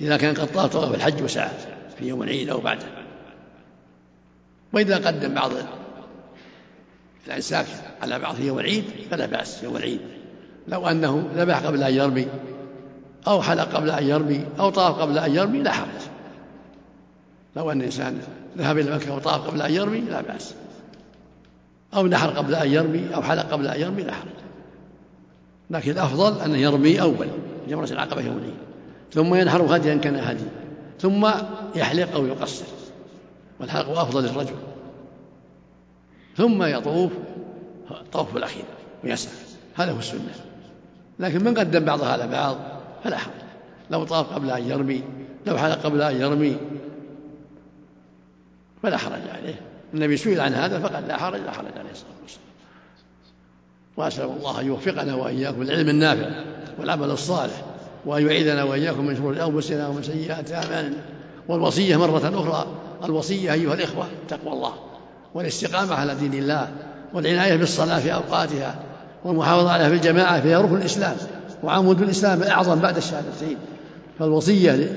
إذا كان قد طاف طواف الحج وسعى في يوم العيد أو بعده. وإذا قدم بعض الأنساك على بعض في يوم العيد فلا بأس يوم العيد. لو أنه ذبح قبل أن يرمي أو حلق قبل أن يرمي أو طاف قبل أن يرمي لا حرج. لو أن الإنسان ذهب إلى مكة وطاف قبل أن يرمي لا بأس. أو نحر قبل أن يرمي أو حلق قبل أن يرمي لا حرج. لكن الأفضل أن يرمي أول جمرة العقبة يوم العيد. ثم ينحر هديا كان هدي ثم يحلق أو يقصر. والحلق أفضل للرجل. ثم يطوف الطوف الأخير ويسعى هذا هو السنة. لكن من قدم بعضها على بعض؟ فلا حرج لو طاف قبل أن يرمي لو حلق قبل أن يرمي فلا حرج عليه. النبي سئل عن هذا فقال لا حرج لا حرج عليه الصلاة والسلام. وأسأل الله أن يوفقنا وإياكم العلم النافع والعمل الصالح وأن يعيذنا وإياكم من شرور أنفسنا ومن سيئات أعمالنا. والوصية مرة أخرى الوصية أيها الإخوة تقوى الله. والاستقامة على دين الله والعناية بالصلاة في أوقاتها والمحافظة عليها في الجماعة فهي ركن الإسلام وعمود الإسلام الأعظم بعد الشهادتين. فالوصية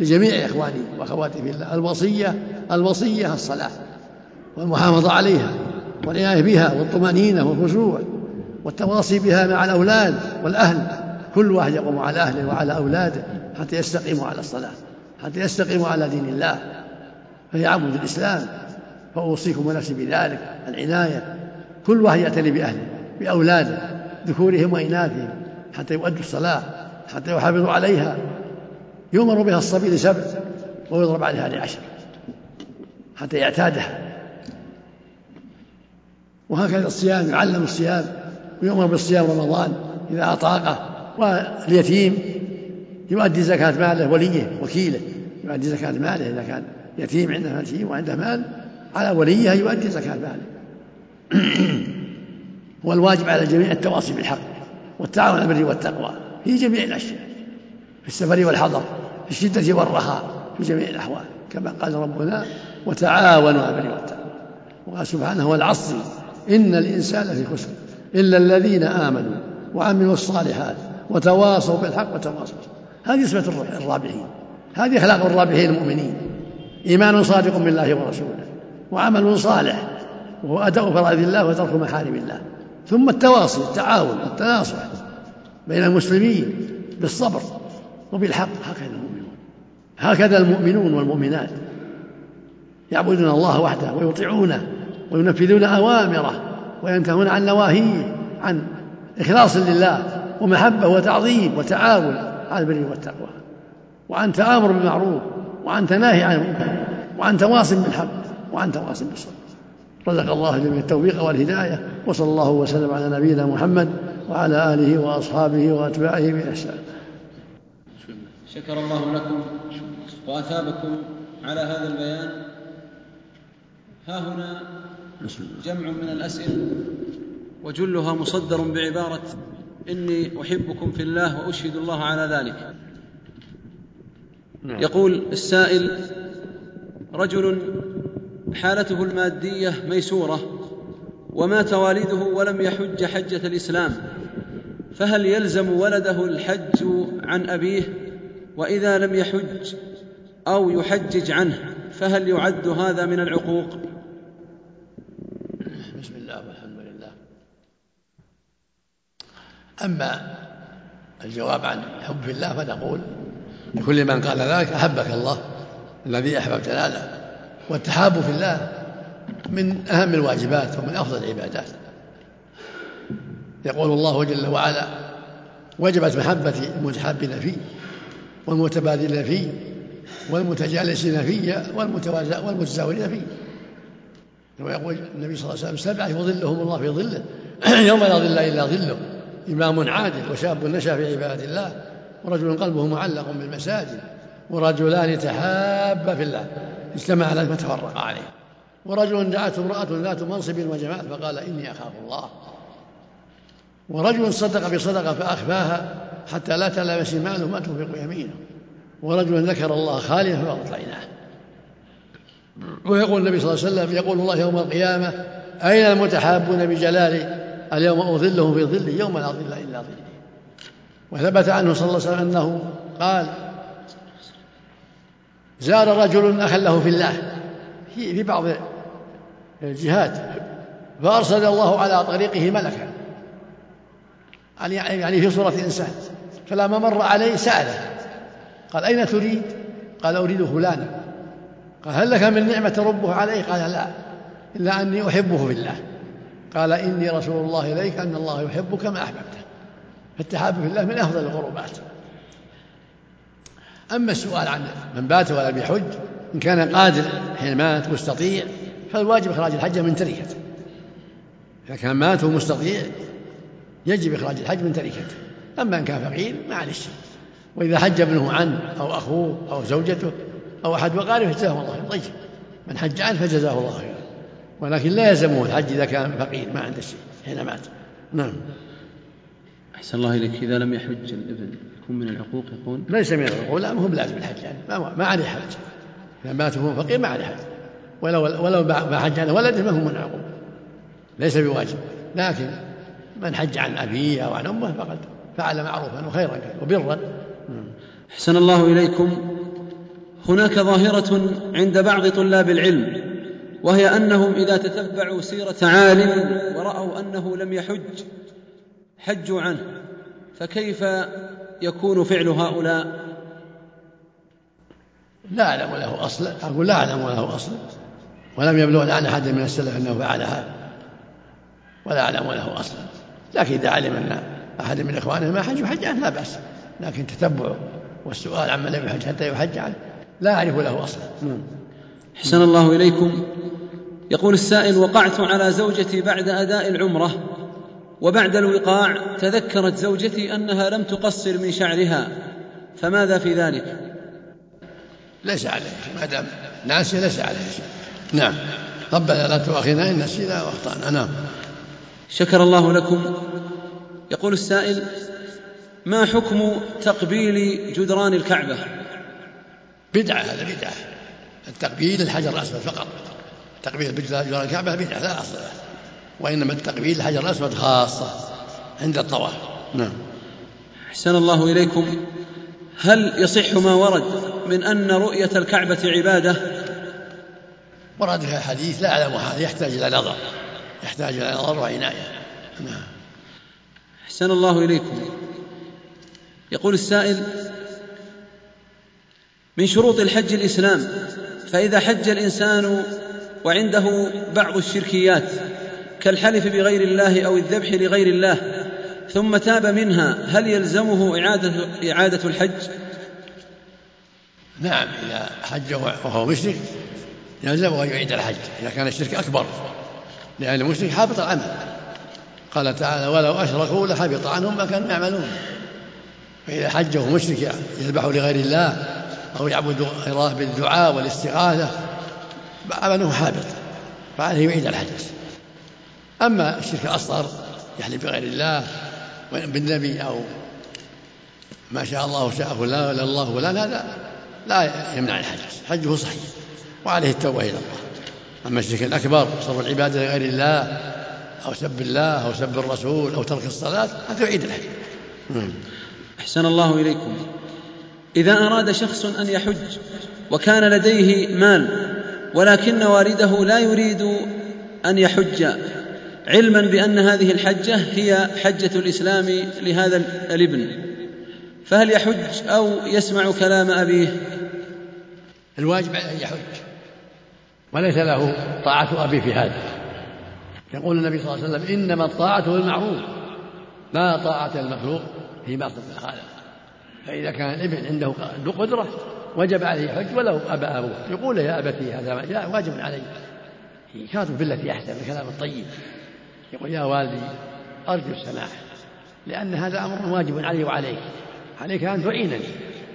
لجميع إخواني وأخواتي في الله الوصية الوصية الصلاة والمحافظة عليها والعناية بها والطمأنينة والخشوع والتواصي بها مع الأولاد والأهل. كل واحد يقوم على أهله وعلى أولاده حتى يستقيموا على الصلاة حتى يستقيموا على دين الله. فهي عمود الإسلام. فأوصيكم ونفسي بذلك العناية. كل واحد يعتني بأهله بأولاده ذكورهم وإناثهم حتى يؤدوا الصلاة حتى يحافظوا عليها. يؤمر بها الصبي لسبع ويضرب عليها لعشر حتى يعتادها. وهكذا الصيام يعلم الصيام ويؤمر بالصيام رمضان إذا أطاقه. واليتيم يؤدي زكاة ماله وليه وكيله يؤدي زكاة ماله إذا كان يتيم عنده يتيم وعنده مال على وليه أن يؤدي زكاة ماله والواجب على الجميع التواصي بالحق والتعاون على البر والتقوى في جميع الأشياء في السفر والحضر في الشدة والرخاء في جميع الأحوال كما قال ربنا وتعاونوا على البر والتقوى وقال سبحانه والعصر إن الإنسان في خسر إلا الذين آمنوا وعملوا الصالحات وتواصوا بالحق وتواصوا هذه صفة الرابحين هذه أخلاق الرابحين المؤمنين. إيمان صادق بالله ورسوله. وعمل صالح وهو أداء فرائض الله وترك محارم الله. ثم التواصي التعاون التناصح بين المسلمين بالصبر وبالحق. هكذا المؤمنون. هكذا المؤمنون والمؤمنات. يعبدون الله وحده ويطيعونه وينفذون أوامره وينتهون عن نواهيه عن إخلاص لله ومحبة وتعظيم وتعاون على البر والتقوى. وعن تآمر بالمعروف وعن تناهي عن المنكر وعن تواصل بالحق. وعن تواصل بالصبر رزق الله جميع التوفيق والهداية وصلى الله وسلم على نبينا محمد وعلى آله وأصحابه وأتباعه بإحسان. شكر الله لكم وأثابكم على هذا البيان. ها هنا جمع من الأسئلة وجلها مصدر بعبارة إني أحبكم في الله وأشهد الله على ذلك. نعم. يقول السائل رجل حالته المادية ميسورة ومات والده ولم يحج حجة الإسلام فهل يلزم ولده الحج عن أبيه؟ وإذا لم يحج أو يحجج عنه فهل يعد هذا من العقوق؟ بسم الله والحمد لله. أما الجواب عن في الله فنقول لكل من قال ذلك أحبك الله الذي أحببتنا له. والتحاب في الله من أهم الواجبات ومن أفضل العبادات. يقول الله جل وعلا وجبت محبة المتحابين فيه والمتبادلين فيه والمتجالسين فيه والمتزاورين فيه كما يقول النبي صلى الله عليه وسلم سبعة يظلهم الله في ظله يوم لا ظل إلا ظله. إمام عادل وشاب نشأ في عبادة الله ورجل قلبه معلق بالمساجد ورجلان تحابا في الله. اجتمع على فتفرق عليه. ورجل دعته امرأة ذات منصب وجمال فقال إني أخاف الله. ورجل صدق بصدقة فأخفاها حتى لا تعلم شماله ما تنفق يمينه. ورجل ذكر الله خاليا ففضت عيناه ويقول النبي صلى الله عليه وسلم يقول الله يوم القيامة أين المتحابون بجلالي اليوم أظلهم في ظلي يوم لا ظل إلا ظلي. وثبت عنه صلى الله عليه وسلم أنه قال زار رجل أخا له في الله. في بعض الجهات. فأرسل الله على طريقه ملكا. يعني-, يعني في صورة إنسان فلما مر عليه سأله. قال أين تريد؟ قال أريد فلانا. قال هل لك من نعمة تربه عليه؟ قال لا. إلا أني أحبه في الله. قال إني رسول الله إليك أن الله يحبك ما أحببته. فالتحاب في الله من أفضل القربات أما السؤال عن من بات ولم يحج إن كان قادر حين مات مستطيع فالواجب إخراج الحج من تركته. إذا كان مات ومستطيع يجب إخراج الحج من تركته. أما إن كان فقير معلش. وإذا حج ابنه عنه أو أخوه أو زوجته أو أحد وقاربه فجزاه الله خير طيب. من حج عنه فجزاه الله خيرا. ولكن لا يلزمه الحج إذا كان فقير ما عنده شيء حين مات. نعم. أحسن الله إليك. إذا لم يحج الابن يكون من العقوق يقول؟ ليس من العقوق لا ما هو بلازم الحج يعني ما, ما عليه حج. إذا مات وهو فقير ما عليه حج. ولو ولو ما حج عن ولده ما هو من العقوق. ليس بواجب. لكن من حج عن أبيه أو عن أمه فقد فعل معروفا وخيرا وبرا. أحسن الله إليكم. هناك ظاهرة عند بعض طلاب العلم وهي أنهم إذا تتبعوا سيرة عالم ورأوا أنه لم يحج حجوا عنه. فكيف يكون فعل هؤلاء؟ لا أعلم له أصل. أقول لا أعلم له أصل. ولم يبلغ عن أحد من السلف أنه فعل هذا. ولا أعلم له أصلا لكن إذا علم أن أحد من إخوانه ما حج عنه لا بأس. لكن تتبعه والسؤال عمن لم يحج حتى يحج عنه لا أعرف له أصلا نعم. حسن الله إليكم. يقول السائل وقعت على زوجتي بعد أداء العمرة. وبعد الوقاع تذكرت زوجتي أنها لم تقصر من شعرها فماذا في ذلك؟ ليس عليه ما دام ناسي ليس عليه. شيء نعم. ربنا لا تؤاخذنا إن نسينا وأخطأنا نعم. شكر الله لكم. يقول السائل ما حكم تقبيل جدران الكعبة؟ بدعة هذا بدعة. التقبيل الحجر الأسود فقط. تقبيل جدران الكعبة بدعة لا أصل له. وإنما التقبيل الحجر الأسود خاصة عند الطواف. نعم. أحسن الله إليكم. هل يصح ما ورد من أن رؤية الكعبة عبادة؟ ورد في الحديث لا أعلم هذا يحتاج إلى نظر يحتاج إلى نظر وعناية. نعم. أحسن الله إليكم. يقول السائل من شروط الحج الإسلام فإذا حج الإنسان وعنده بعض الشركيات كالحلف بغير الله أو الذبح لغير الله ثم تاب منها هل يلزمه إعادة, إعادة الحج؟ نعم إذا حج وهو مشرك يلزمه أن يعيد الحج إذا كان الشرك أكبر لأن المشرك حابط العمل. قال تعالى ولو أشركوا لحبط عنهم ما كانوا يعملون. فإذا حج وهو مشرك يذبح لغير الله أو يعبد الله بالدعاء والاستغاثة عمله حابط فعليه يعيد الحج. أما الشرك الأصغر يحلف بغير الله بالنبي أو ما شاء الله شاء فلان ولا الله فلان هذا لا يمنع الحج. حجه صحيح وعليه التوبة إلى الله. أما الشرك الأكبر صرف العبادة لغير الله أو سب الله أو سب الرسول أو ترك الصلاة هذا يعيد الحج. أحسن الله إليكم. إذا أراد شخص أن يحج وكان لديه مال ولكن والده لا يريد أن يحج علما بأن هذه الحجة هي حجة الإسلام لهذا الابن فهل يحج أو يسمع كلام أبيه؟ الواجب أن يحج. وليس له طاعة أبيه في هذا. يقول النبي صلى الله عليه وسلم إنما الطاعة بالمعروف لا طاعة المخلوق في معصية الخالق فإذا كان الابن عنده قدرة وجب عليه حج ولو أبى أبوه يقول يا أبتي هذا واجب علي. يخاطب بالتي أحسن الكلام الطيب. يقول يا والدي أرجو السماح لأن هذا أمر واجب علي وعليك. عليك أن تعينني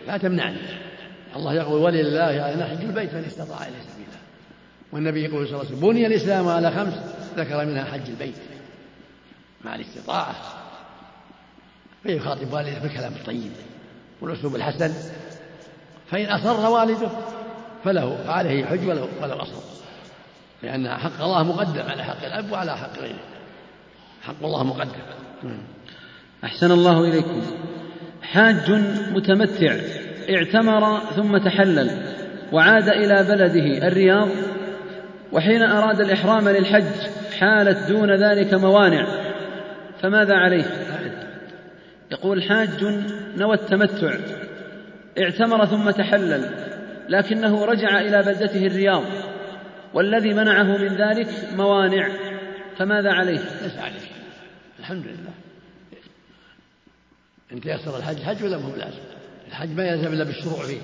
لا تمنعني. الله يقول ولله أن حج البيت من استطاع إليه سبيلا. والنبي يقول صلى الله عليه وسلم بني الإسلام على خمس ذكر منها حج البيت. مع الاستطاعة. فيخاطب والده بالكلام الطيب والأسلوب الحسن. فإن أصر والده فله عليه يحج ولو ولو أصغر لأن حق الله مقدم على حق الأب وعلى حق غيره. حق الله مقدم. أحسن الله إليكم. حاج متمتع اعتمر ثم تحلل وعاد إلى بلده الرياض وحين أراد الإحرام للحج حالت دون ذلك موانع. فماذا عليه؟ يقول حاج نوى التمتع اعتمر ثم تحلل لكنه رجع إلى بلدته الرياض والذي منعه من ذلك موانع. فماذا عليه؟ ليس عليه. الحمد لله. إن تيسر الحج حج ولا مو لازم الحج ما يلزم إلا بالشروع فيه.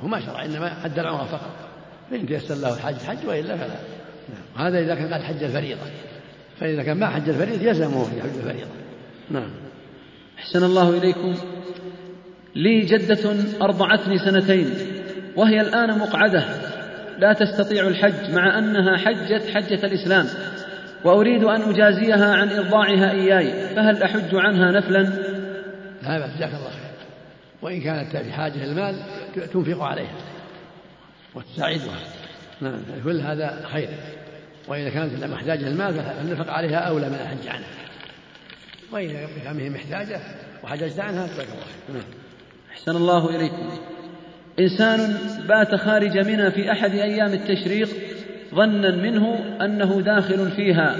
هو ما شرع إنما حد العمرة فقط. فإن تيسر له الحج حج وإلا فلا. نعم. هذا إذا كان قد حج الفريضة. فإذا كان ما حج الفريضة يلزمه في حج الفريضة. نعم. أحسن الله إليكم. لي جدة أرضعتني سنتين وهي الآن مقعدة. لا تستطيع الحج مع أنها حجت حجة الإسلام. وأريد أن أجازيها عن إرضاعها إياي فهل أحج عنها نفلا؟ لا بأس جزاك الله خير. وإن كانت في حاجة المال تنفق عليها وتساعدها. نعم كل هذا خير. وإذا كانت محتاجة المال فالنفق عليها أولى من الحج عنها. وإذا كان محتاجة وحججت عنها جزاك الله خير. نعم. أحسن الله إليكم. إنسان بات خارج منى في أحد أيام التشريق ظنا منه أنه داخل فيها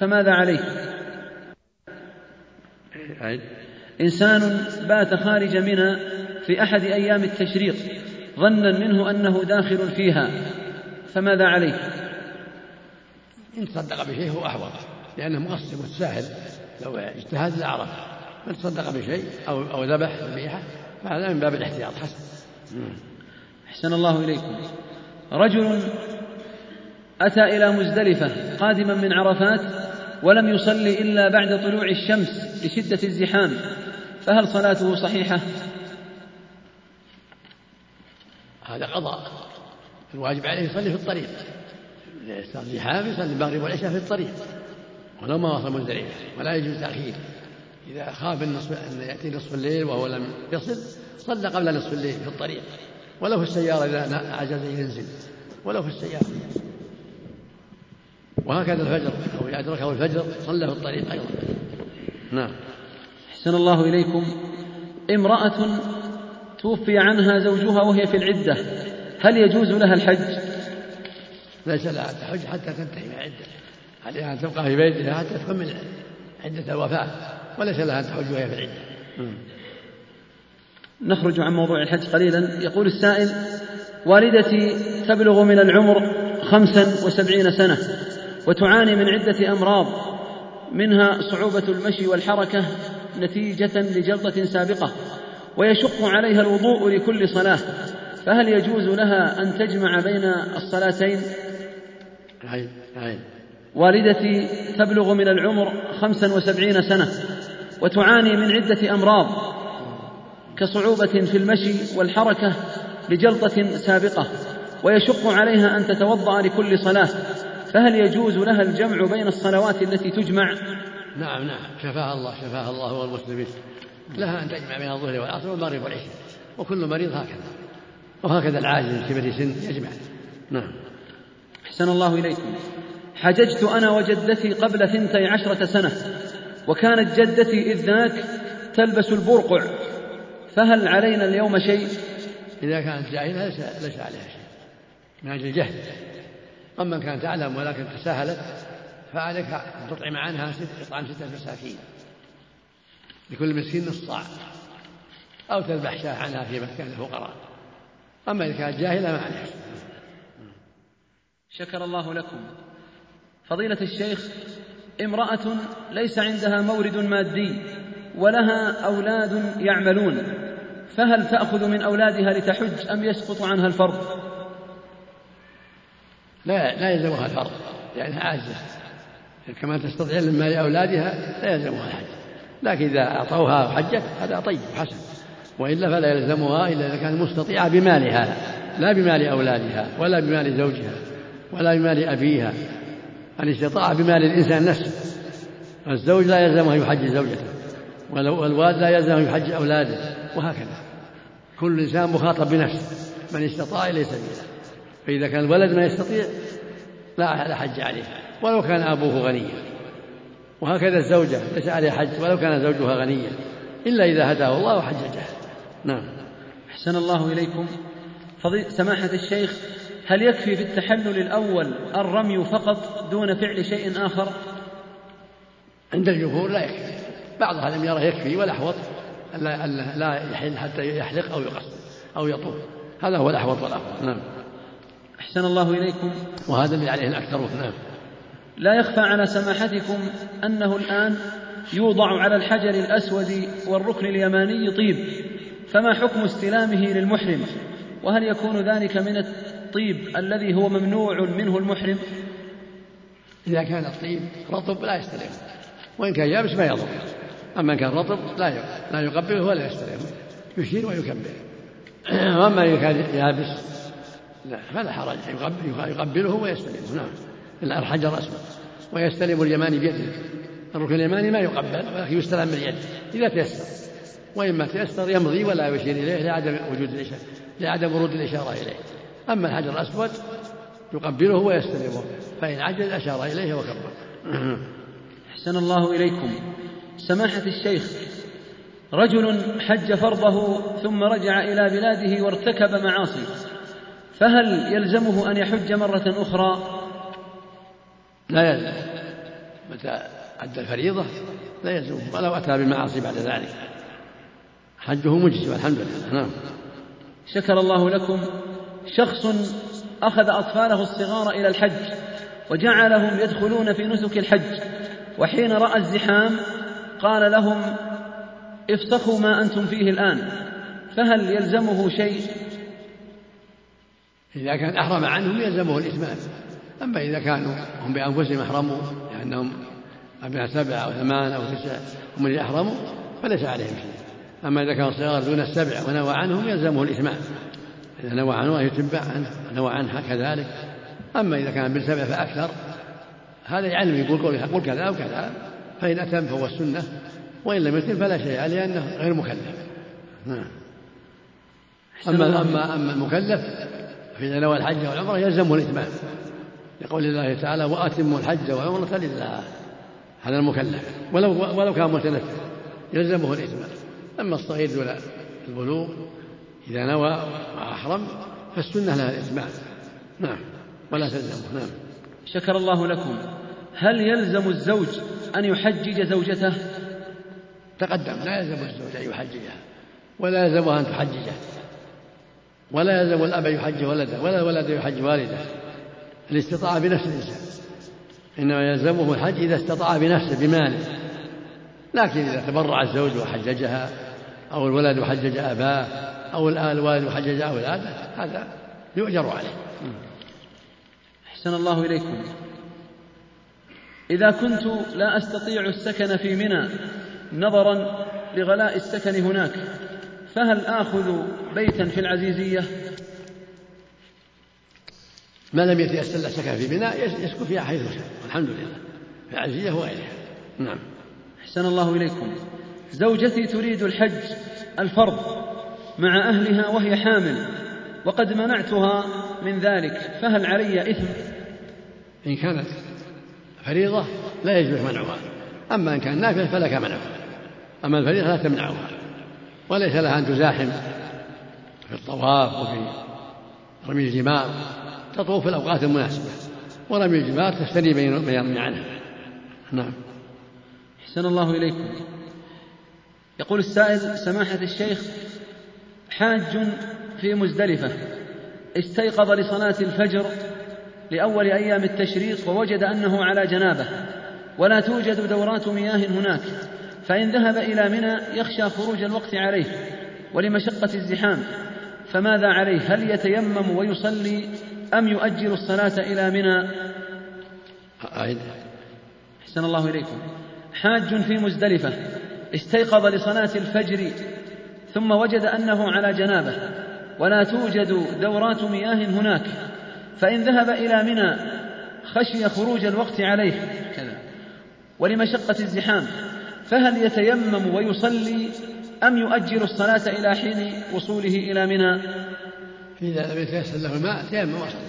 فماذا عليه؟ إنسان بات خارج منى في أحد أيام التشريق ظنا منه أنه داخل فيها فماذا عليه؟ إن تصدق بشيء هو أحوط لأنه مقصر متساهل لو اجتهد لعرف من تصدق بشيء أو أو ذبح ذبيحة فهذا من باب الاحتياط حسن أحسن الله إليكم رجل أتى إلى مزدلفة قادما من عرفات ولم يصلي إلا بعد طلوع الشمس لشدة الزحام فهل صلاته صحيحة؟ هذا قضاء الواجب عليه يصلي في الطريق الزحام يصلي المغرب والعشاء في الطريق ولو ما وصل مزدلفة ولا يجوز تأخير إذا خاف النصف أن يأتي نصف الليل وهو لم يصل صلى قبل نصف الليل في الطريق ولو في السيارة إذا عجز ينزل ولو في السيارة وهكذا الفجر أو أدركه الفجر صلى في الطريق أيضا. نعم. أحسن الله إليكم. امرأة توفي عنها زوجها وهي في العدة هل يجوز لها الحج؟ ليس لها تحج حتى تنتهي من العدة. عليها أن تبقى في بيتها حتى تكمل عدة الوفاة وليس لها أن تحج وهي في العدة. نخرج عن موضوع الحج قليلا. يقول السائل والدتي تبلغ من العمر خمسا وسبعين سنة. وتعاني من عدة أمراض منها صعوبة المشي والحركة نتيجة لجلطة سابقة ويشق عليها الوضوء لكل صلاة فهل يجوز لها أن تجمع بين الصلاتين؟ عين عين والدتي تبلغ من العمر خمسا وسبعين سنة وتعاني من عدة أمراض كصعوبة في المشي والحركة لجلطة سابقة ويشق عليها أن تتوضأ لكل صلاة. فهل يجوز لها الجمع بين الصلوات التي تجمع؟ نعم نعم. شفاها الله شفاها الله والمسلمين. لها أن تجمع بين الظهر والعصر والمغرب والعشاء. وكل مريض هكذا. وهكذا العاجز كبر سن يجمع. نعم. أحسن الله إليكم. حججت أنا وجدتي قبل ثنتي عشرة سنة وكانت جدتي إذ ذاك تلبس البرقع. فهل علينا اليوم شيء؟ إذا كانت جاهلة ليس, ليس عليها شيء. من أجل الجهل. أما كانت تعلم ولكن تساهلت فعليك أن تطعم عنها ست إطعام ستة مساكين. لكل مسكين نصف صاع أو تذبح شاة عنها في مكان الفقراء أما إذا كانت جاهلة ما عليها شكر الله لكم. فضيلة الشيخ امرأة ليس عندها مورد مادي ولها أولاد يعملون فهل تأخذ من أولادها لتحج أم يسقط عنها الفرض؟ لا لا يلزمها الفرض لأنها عاجزة. كما تستطيع من مال أولادها لا يلزمها الحج. لكن إذا أعطوها حجت هذا طيب حسن. وإلا فلا يلزمها إلا إذا كانت مستطيعة بمالها لا بمال أولادها ولا بمال زوجها ولا بمال أبيها. الاستطاعة بمال الإنسان نفسه. الزوج لا يلزمه يحج زوجته والوالد لا يلزمه يحج أولاده وهكذا. كل إنسان مخاطب بنفسه من استطاع إليه سبيلا. فإذا كان الولد ما يستطيع لا حج عليه ولو كان أبوه غنيا. وهكذا الزوجة ليس عليها حج ولو كان زوجها غنيا إلا إذا هداه الله وحججه. نعم. أحسن الله إليكم. سماحة الشيخ هل يكفي في التحلل الأول الرمي فقط دون فعل شيء آخر؟ عند الجمهور لا يكفي. بعض أهل لم يره يكفي والأحوط لا, لا يحل حتى يحلق أو يقص أو يطوف. هذا هو الأحوط والأفضل نعم. أحسن الله إليكم. وهذا اللي عليه الأكثر نعم. لا يخفى على سماحتكم أنه الآن يوضع على الحجر الأسود والركن اليماني طيب. فما حكم استلامه للمحرم؟ وهل يكون ذلك من الطيب الذي هو ممنوع منه المحرم؟ إذا كان الطيب رطب لا يستلم. وإن كان يابس ما يضر. أما إن كان رطب لا لا يقبله ولا يستلم. يشير ويكبر. وأما إن كان يابس لا فلا حرج. يقبله ويستلمه نعم. الحجر أسود. ويستلم اليماني بيده. الركن اليماني ما يقبل ولكن يستلم باليد إذا تيسر. وإما تيسر يمضي ولا يشير إليه لعدم وجود الإشارة لعدم ورود الإشارة إليه. أما الحجر الأسود يقبله ويستلمه. فإن عجز أشار إليه وكبر أحسن الله إليكم. سماحة الشيخ رجل حج فرضه ثم رجع إلى بلاده وارتكب معاصي فهل يلزمه أن يحج مرة أخرى؟ لا يلزم. متى أدى الفريضة؟ لا يلزمه ولو أتى بالمعاصي بعد ذلك. حجه مجزي والحمد لله. نعم. شكر الله لكم. شخص أخذ أطفاله الصغار إلى الحج وجعلهم يدخلون في نسك الحج وحين رأى الزحام قال لهم افسخوا ما أنتم فيه الآن. فهل يلزمه شيء؟ إذا كان أحرم عنهم يلزمه الإتمام. أما إذا كانوا هم بأنفسهم أحرموا لأنهم أبناء سبعة أو ثمان أو تسع هم اللي أحرموا فليس عليهم شيء. أما إذا كانوا صغار دون السبع ونوى عنهم يلزمه الإتمام. إذا نوى عنه يتبع عنه نوى عنها كذلك. أما إذا كان بالسبع فأكثر هذا يعلم يقول قل كذا وكذا فإن أتم فهو السنة وإن لم يتم فلا شيء لأنه غير مكلف. نعم. أما أما أما المكلف فإذا نوى الحج والعمرة يلزمه الإتمام لقول الله تعالى وأتموا الحج والعمرة لله هذا المكلف. ولو ولو كان متنفذ يلزمه الإتمام. أما الصغير دون البلوغ إذا نوى وأحرم فالسنة لها الإتمام. نعم. ولا تلزمه. نعم. شكر الله لكم. هل يلزم الزوج أن يحجج زوجته؟ تقدم. لا يلزم الزوج أن يحججها. ولا يلزمها أن تحججه. ولا يلزم الأب أن يحجج ولده ولا الولد يحج والده. الاستطاعة بنفس الإنسان. إنما يلزمه الحج إذا استطاع بنفسه بماله. لكن إذا تبرع الزوج وحججها أو الولد وحجج أباه أو الوالد وحجج أولاده هذا يؤجر عليه. أحسن الله إليكم. إذا كنت لا أستطيع السكن في منى نظرا لغلاء السكن هناك. فهل آخذ بيتا في العزيزية؟ ما لم يتيسر له سكن في منى يسكن فيها حيث شاء الحمد لله في العزيزية وغيرها. نعم. أحسن الله إليكم. زوجتي تريد الحج الفرض مع أهلها وهي حامل وقد منعتها من ذلك فهل علي إثم؟ إن كانت فريضة لا يجوز منعها. أما إن كان نافلة فلك منعها أما الفريضة لا تمنعها. وليس لها أن تزاحم في الطواف وفي رمي الجمار تطوف في الأوقات المناسبة ورمي الجمار تستني من يرمي عنها نعم. أحسن الله إليكم. يقول السائل سماحة الشيخ حاج في مزدلفة استيقظ لصلاة الفجر لأول أيام التشريق ووجد أنه على جنابة ولا توجد دورات مياه هناك. فإن ذهب إلى منى يخشى خروج الوقت عليه ولمشقة الزحام فماذا عليه؟ هل يتيمم ويصلي أم يؤجل الصلاة إلى منى؟ أحسن الله إليكم. حاج في مزدلفة استيقظ لصلاة الفجر ثم وجد أنه على جنابة ولا توجد دورات مياه هناك فإن ذهب إلى منى خشي خروج الوقت عليه. كذا. ولمشقة الزحام فهل يتيمم ويصلي أم يؤجل الصلاة إلى حين وصوله إلى منى؟ فإذا لم يتيسر له الماء تيمم وصلى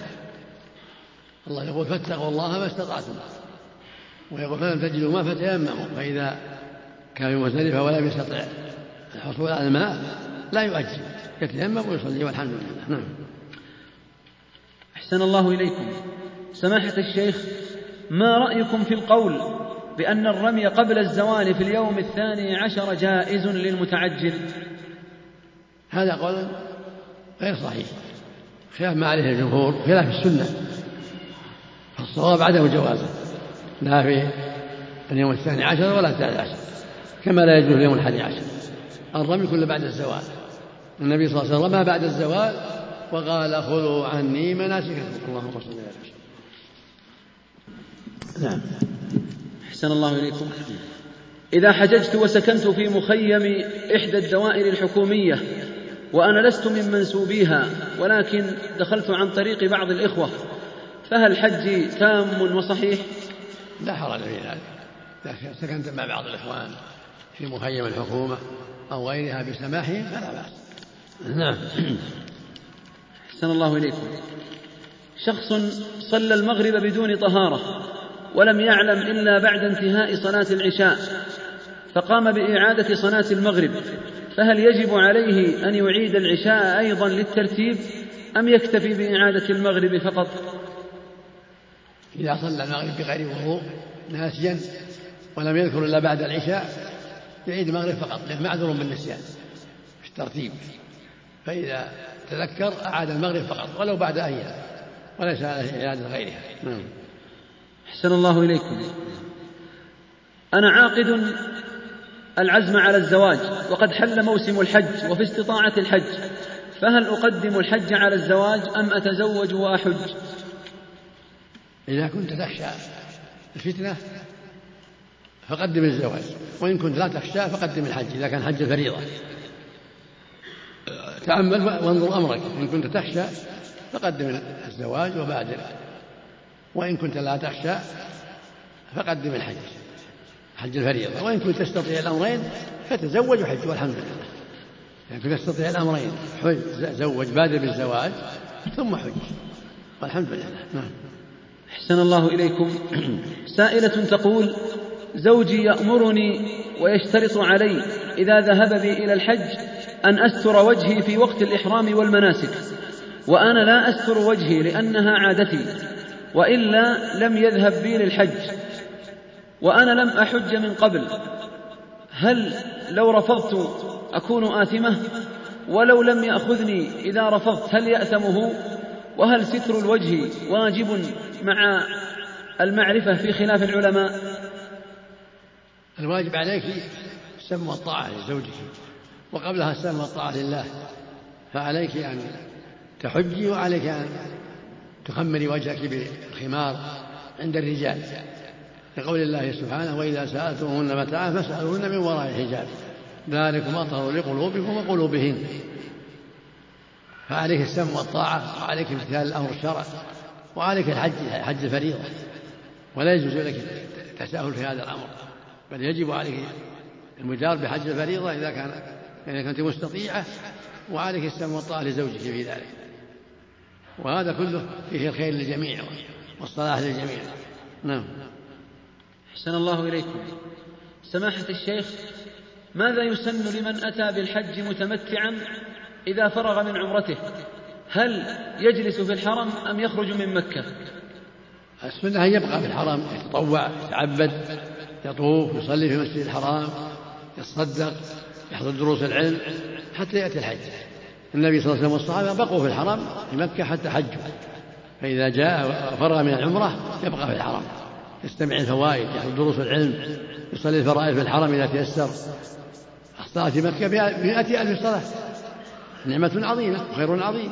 الله يقول فاتقوا الله ما استطعتم. ويقول فلم تجدوا ماء فتيمموا. فإذا كان في مزدلفة ولم يستطع الحصول على الماء لا يؤجل. يتيمم ويصلي والحمد لله. نعم. أحسن الله إليكم. سماحة الشيخ ما رأيكم في القول بأن الرمي قبل الزوال في اليوم الثاني عشر جائز للمتعجل. هذا قول غير صحيح. خلاف ما عليه الجمهور خلاف السنة. فالصواب عدم جوازه. لا في اليوم الثاني عشر ولا الثالث عشر. كما لا يجوز اليوم الحادي عشر. الرمي كله بعد الزوال. النبي صلى الله عليه وسلم رمى بعد الزوال وقال خذوا عني مناسككم. اللهم صل على نعم. أحسن الله إليكم. إذا حججت وسكنت في مخيم إحدى الدوائر الحكومية وأنا لست من منسوبيها ولكن دخلت عن طريق بعض الإخوة فهل حجي تام وصحيح؟ لا حرج في ذلك. إذا سكنت مع بعض الإخوان في مخيم الحكومة أو غيرها بسماحهم فلا بأس. نعم. أحسن الله إليكم. شخص صلى المغرب بدون طهارة. ولم يعلم إلا بعد انتهاء صلاة العشاء فقام بإعادة صلاة المغرب فهل يجب عليه أن يعيد العشاء أيضا للترتيب أم يكتفي بإعادة المغرب فقط؟ إذا صلى المغرب بغير وضوء ناسيا ولم يذكر إلا بعد العشاء يعيد المغرب فقط لأنه معذور بالنسيان في الترتيب. فإذا تذكر أعاد المغرب فقط ولو بعد أيام وليس عليه إعادة غيرها. نعم. أحسن الله إليكم. أنا عاقد العزم على الزواج وقد حل موسم الحج وفي استطاعة الحج فهل أقدم الحج على الزواج أم أتزوج وأحج؟ إذا كنت تخشى الفتنة فقدم الزواج وإن كنت لا تخشى فقدم الحج إذا كان حج فريضة. تأمل وانظر أمرك إن كنت تخشى فقدم الزواج وبادر وإن كنت لا تخشى فقدم الحج. حج الفريضة. وإن كنت تستطيع الأمرين فتزوج وحج والحمد لله. إن كنت تستطيع الأمرين حج زوج بادر بالزواج ثم حج. والحمد لله. نعم. أحسن الله إليكم. سائلة تقول زوجي يأمرني ويشترط علي إذا ذهب بي إلى الحج أن أستر وجهي في وقت الإحرام والمناسك وأنا لا أستر وجهي لأنها عادتي. وإلا لم يذهب بي للحج وأنا لم أحج من قبل. هل لو رفضت أكون آثمة؟ ولو لم يأخذني إذا رفضت هل يأثمه؟ وهل ستر الوجه واجب مع المعرفة في خلاف العلماء؟ الواجب عليك السم والطاعة لزوجك وقبلها السم والطاعة لله فعليك أن تحجي وعليك أن تخمري وجهك بالخمار عند الرجال لقول الله سبحانه وإذا سألتموهن متاعا فاسألوهن من وراء الحجاب. ذلكم أطهر لقلوبكم وقلوبهن. فعليك السم والطاعة وعليك امتثال الأمر الشرع وعليك الحج حج الفريضة. ولا يجوز لك التساهل في هذا الأمر بل يجب عليك المجار بحج الفريضة إذا كان إذا كنت مستطيعة وعليك السم والطاعة لزوجك في ذلك. وهذا كله فيه الخير للجميع والصلاح للجميع. نعم. أحسن الله إليكم. سماحة الشيخ ماذا يسن لمن أتى بالحج متمتعا إذا فرغ من عمرته؟ هل يجلس في الحرم أم يخرج من مكة؟ السنة أن يبقى في الحرم يتطوع يتعبد يطوف يصلي في المسجد الحرام يتصدق يحضر دروس العلم حتى يأتي الحج. النبي صلى الله عليه وسلم والصحابة بقوا في الحرم في مكة حتى حجوا فإذا جاء فرغ من العمرة يبقى في الحرم يستمع الفوائد يحضر دروس العلم يصلي الفرائض في الحرم إذا تيسر. الصلاة في مكة بمئة ألف صلاة. نعمة عظيمة وخير عظيم.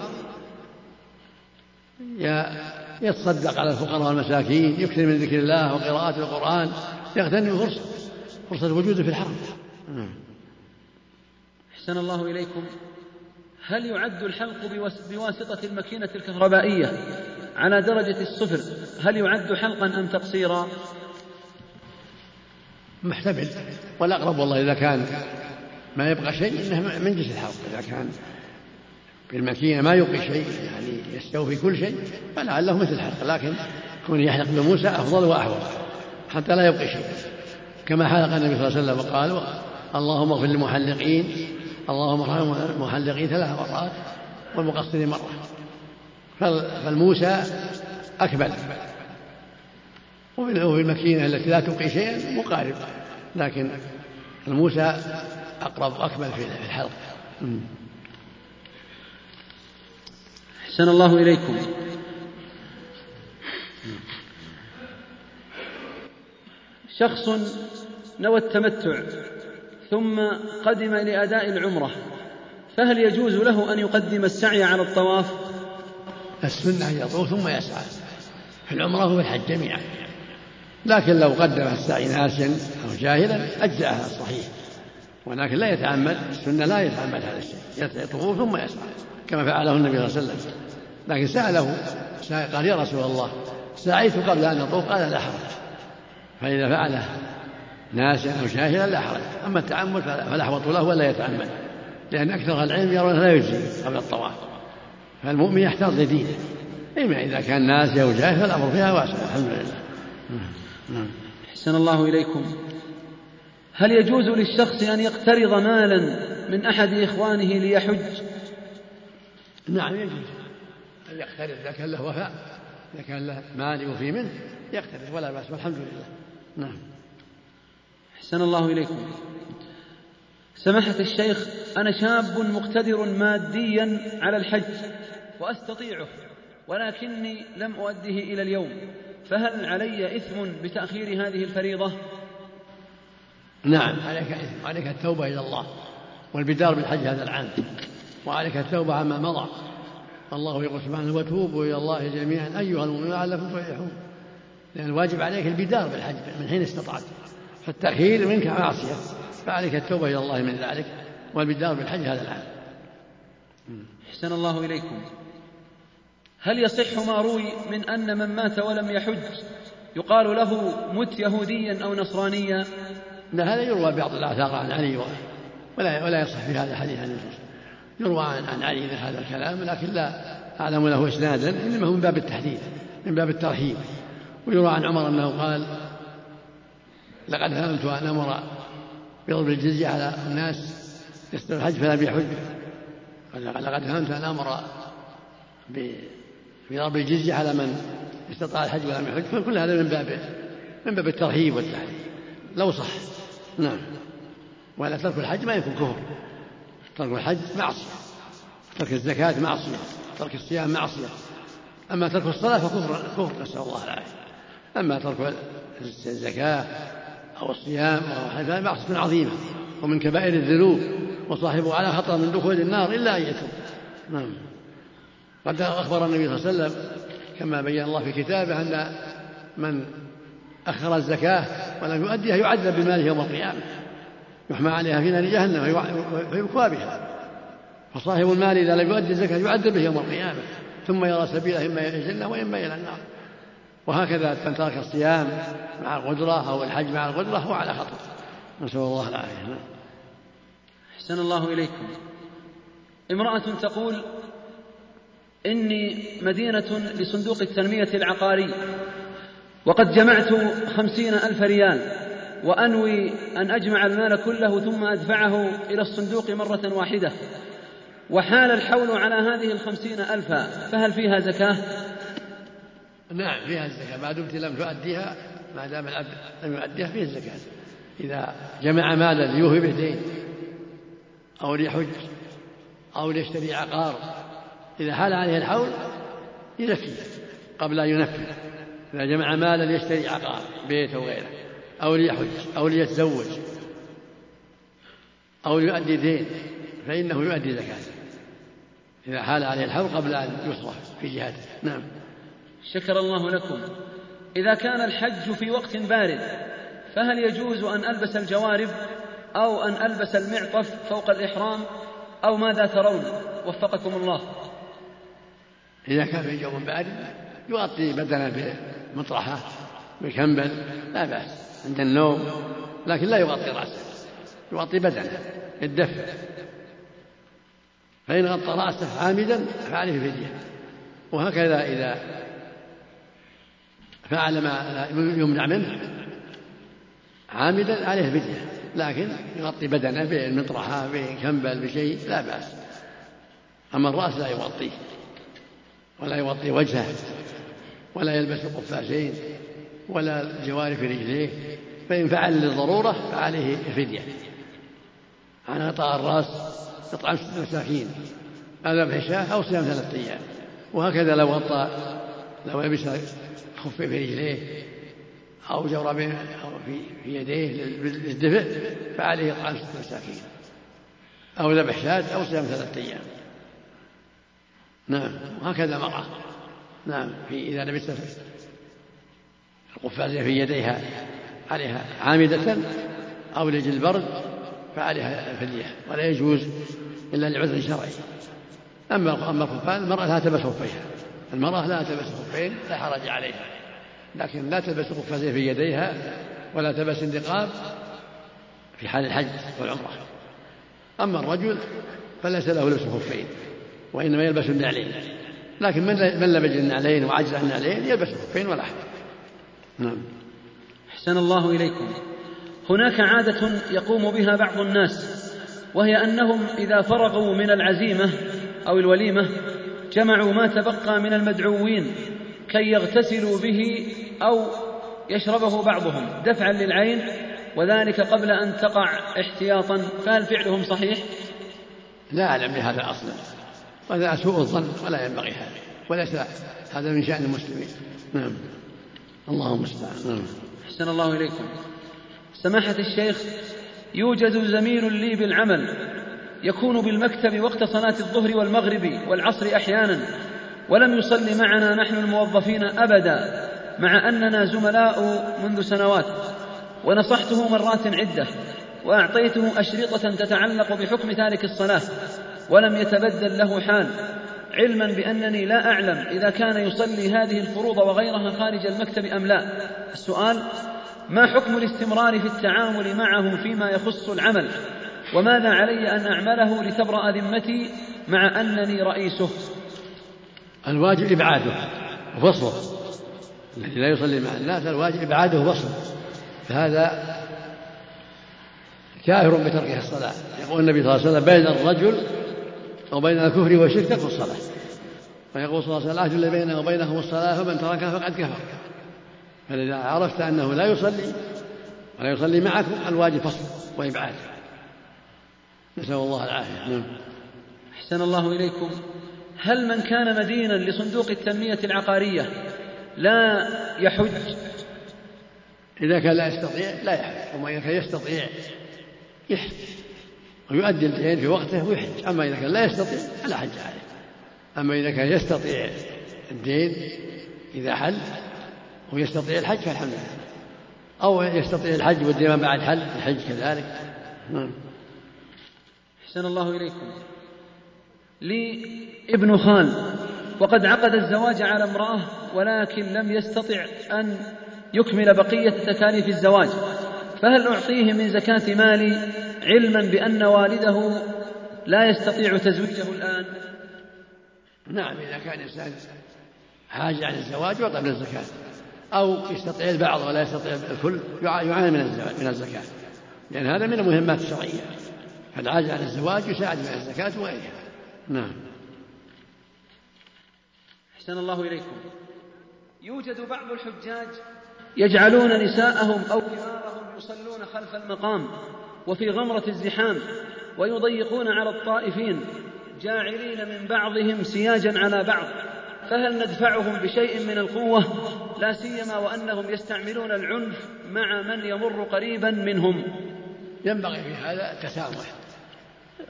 يتصدق على الفقراء والمساكين يكثر من ذكر الله وقراءة القرآن يغتنم فرصة فرصة وجوده في الحرم. أحسن الله إليكم. هل يعد الحلق بواسطة الماكينة الكهربائية على درجة الصفر؟ هل يعد حلقا أم تقصيرا؟ محتمل والأقرب والله إذا كان ما يبقى شيء إنه من جنس الحلق. إذا كان بالمكينة ما يبقي شيء يعني يستوفي كل شيء فلعله مثل الحلق. لكن كون يحلق بموسى أفضل وأحوط حتى لا يبقي شيء. كما حلق النبي صلى الله عليه وسلم وقال اللهم اغفر للمحلقين اللهم ارحم المحلقين ثلاث مرات والمقصرين مرة. فالموسى أكمل وفي المكينة التي لا تبقي شيئا مقارب. لكن الموسى أقرب وأكمل في الحلق. أحسن الله إليكم. شخص نوى التمتع. ثم قدم لأداء العمرة فهل يجوز له أن يقدم السعي على الطواف؟ السنة أن يطوف ثم يسعى. في العمرة وفي الحج جميعا. لكن لو قدم السعي ناسا أو جاهلا أجزأها الصحيح ولكن لا يتعمد السنة لا يتعمد هذا الشيء. يطوف ثم يسعى كما فعله النبي صلى الله عليه وسلم. لكن سأله قال يا رسول الله سعيت قبل أن أطوف قال لا حرج. فإذا فعله ناسا أو جاهلا لا حرج أما التعمد فلا أحوط له ولا يتعمد لأن أكثر العلم يرون لا يجزي قبل الطواف. فالمؤمن يحتاط لدينه. إما إذا كان ناسي أو جاهل فالأمر فيها واسع الحمد لله. نعم. أحسن الله إليكم. هل يجوز للشخص أن يقترض مالا من أحد إخوانه ليحج؟ نعم يجوز. أن يقترض إذا كان له وفاء. إذا كان له مال وفي منه يقترض ولا بأس والحمد لله. نعم. أحسن الله إليكم. سماحة الشيخ أنا شاب مقتدر ماديا على الحج وأستطيعه ولكني لم أؤديه إلى اليوم. فهل علي إثم بتأخير هذه الفريضة؟ نعم. عليك إثم. عليك التوبة إلى الله والبدار بالحج هذا العام. وعليك التوبة عما مضى. الله يقول سبحانه وتوبوا إلى الله جميعا أيها المؤمنون لعلكم تفلحون. لأن الواجب عليك البدار بالحج من حين استطعت. فالتأخير منك معصية. فعليك التوبة إلى الله من ذلك والبدار بالحج هذا العام. أحسن الله إليكم. هل يصح ما روي من أن من مات ولم يحج يقال له مت يهوديا أو نصرانيا؟ لا هذا يروى بعض الآثار عن علي ولا ولا يصح في هذا الحديث عن يروى عن عن علي هذا الكلام لكن لا أعلم له إسنادا إنما هو من باب التحديد من باب الترهيب ويروى عن عمر أنه قال لقد هممت أن أمر بضرب الجزية على الناس يستر الحج فلم يحج لقد هممت أن أمر بضرب الجزية على من استطاع الحج ولم يحج. فكل هذا من باب من باب الترهيب والتحريم. لو صح. نعم. ولا ترك الحج ما يكون كفر. ترك الحج معصية. ترك الزكاة معصية. ترك الصيام معصية. أما ترك الصلاة فكفر كفر. نسأل الله العافية. أما ترك الزكاة أو الصيام أو هذا معصية عظيمة ومن كبائر الذنوب. وصاحبه على خطر من دخول النار إلا أن يتوب. نعم. قد أخبر النبي صلى الله عليه وسلم كما بين الله في كتابه أن من أخر الزكاة ولم يؤديها يعذب بماله يوم القيامة. يحمى عليها في نار جهنم ويكوى بها. فصاحب المال إذا لم يؤدي الزكاة يعذب به يوم القيامة. ثم يرى سبيله إما إلى الجنة وإما إلى النار. وهكذا من ترك الصيام مع القدرة أو الحج مع القدرة هو على خطر. نسأل الله العافية. أحسن الله إليكم. امرأة تقول إني مدينة لصندوق التنمية العقاري وقد جمعت خمسين ألف ريال وأنوي أن أجمع المال كله ثم أدفعه إلى الصندوق مرة واحدة. وحال الحول على هذه الخمسين ألفا فهل فيها زكاة؟ نعم فيها الزكاة. ما دمت لم تؤديها ما دام العبد لم يؤديها فيها الزكاة. إذا جمع مالا ليوفي به دين أو ليحج أو ليشتري عقار إذا حال عليه الحول يزكي قبل أن ينفذ. إذا جمع مالا ليشتري عقار بيت أو غيره أو ليحج أو ليتزوج أو يؤدي دين فإنه يؤدي زكاته إذا حال عليه الحول قبل أن يصرف في جهاده نعم. شكر الله لكم. إذا كان الحج في وقت بارد فهل يجوز أن ألبس الجوارب أو أن ألبس المعطف فوق الإحرام؟ أو ماذا ترون؟ وفقكم الله. إذا كان في جو بارد يغطي بدنه بمطرحة بكمبل لا بأس عند النوم لكن لا يغطي رأسه يغطي بدنه الدفء فإن غطى رأسه عامدا فعليه فدية. وهكذا إذا فعل ما يمنع منه عامدا عليه فدية لكن يغطي بدنه بمطرحة بكنبل بشيء لا بأس. أما الرأس لا يغطيه ولا يغطي وجهه ولا يلبس القفازين ولا الجوار في رجليه. فإن فعل للضرورة فعليه فدية. عن غطاء الرأس إطعام ستة مساكين. أو ذبح شاة أو صيام ثلاثة أيام. وهكذا لو غطى لو لبس خف في رجليه أو جوربين أو في, يديه للدفء فعليه إطعام ستة مساكين أو ذبح شاة أو صيام ثلاثة أيام. نعم وهكذا المرأة نعم في إذا لبست القفازة في يديها عليها عامدة أو لجل البرد فعليها فدية. ولا يجوز إلا لعذر شرعي. أما أما الخفان المرأة لا تلبس خفيها المرأة لا تلبس خفين لا حرج عليها. لكن لا تلبس قفازين في يديها ولا تلبس النقاب في حال الحج والعمرة. أما الرجل فليس له لبس خفين وإنما يلبس النعلين. لكن من من لبس النعلين وعجز عن النعلين يلبس خفين ولا حرج. نعم. أحسن الله إليكم. هناك عادة يقوم بها بعض الناس وهي أنهم إذا فرغوا من العزيمة أو الوليمة جمعوا ما تبقى من المدعوين كي يغتسلوا به أو يشربه بعضهم دفعا للعين وذلك قبل أن تقع احتياطا. فهل فعلهم صحيح؟ لا أعلم بهذا أصلا وهذا سوء الظن ولا ينبغي هذا. وليس هذا من شأن المسلمين. نعم. الله المستعان. نعم. أحسن الله إليكم. سماحة الشيخ يوجد زميل لي بالعمل. يكون بالمكتب وقت صلاة الظهر والمغرب والعصر أحيانا ولم يصلي معنا نحن الموظفين أبدا مع أننا زملاء منذ سنوات. ونصحته مرات عدة وأعطيته أشرطة تتعلق بحكم تارك الصلاة ولم يتبدل له حال. علما بأنني لا أعلم إذا كان يصلي هذه الفروض وغيرها خارج المكتب أم لا. السؤال ما حكم الاستمرار في التعامل معه فيما يخص العمل؟ وماذا علي أن أعمله لتبرأ ذمتي مع أنني رئيسه؟ الواجب إبعاده وفصله. الذي لا يصلي مع الناس الواجب إبعاده وفصله. فهذا كافر بتركه الصلاة. يقول النبي صلى الله عليه وسلم بين الرجل وبين الكفر والشرك ترك الصلاة. ويقول صلى الله عليه وسلم الذي بينه وبينهم الصلاة فمن تركها فقد كفر. فإذا عرفت أنه لا يصلي ولا يصلي معكم الواجب فصل وإبعاد. نسأل الله العافية. نعم. أحسن الله إليكم. هل من كان مدينا لصندوق التنمية العقارية لا يحج؟ إذا كان لا يستطيع لا يحج. وما إذا كان يستطيع يحج. ويؤدي الدين في وقته ويحج. أما إذا كان لا يستطيع فلا حج عليه. أما إذا كان يستطيع الدين إذا حل ويستطيع الحج فالحمد لله. أو يستطيع الحج والدين بعد حل الحج كذلك. نعم. أحسن الله إليكم. لي ابن خال وقد عقد الزواج على امرأة ولكن لم يستطع أن يكمل بقية تكاليف الزواج. فهل أعطيه من زكاة مالي علما بأن والده لا يستطيع تزويجه الآن؟ نعم إذا كان الإنسان حاجة عن الزواج من الزكاة. أو يستطيع البعض ولا يستطيع الكل يعاني من من الزكاة. لأن هذا من المهمات الشرعية. فالعاجز عن الزواج يساعد من الزكاة وغيرها. نعم. أحسن الله إليكم. يوجد بعض الحجاج يجعلون نساءهم أو كبارهم يصلون خلف المقام وفي غمرة الزحام ويضيقون على الطائفين جاعلين من بعضهم سياجا على بعض. فهل ندفعهم بشيء من القوة؟ لا سيما وأنهم يستعملون العنف مع من يمر قريبا منهم. ينبغي في هذا التسامح.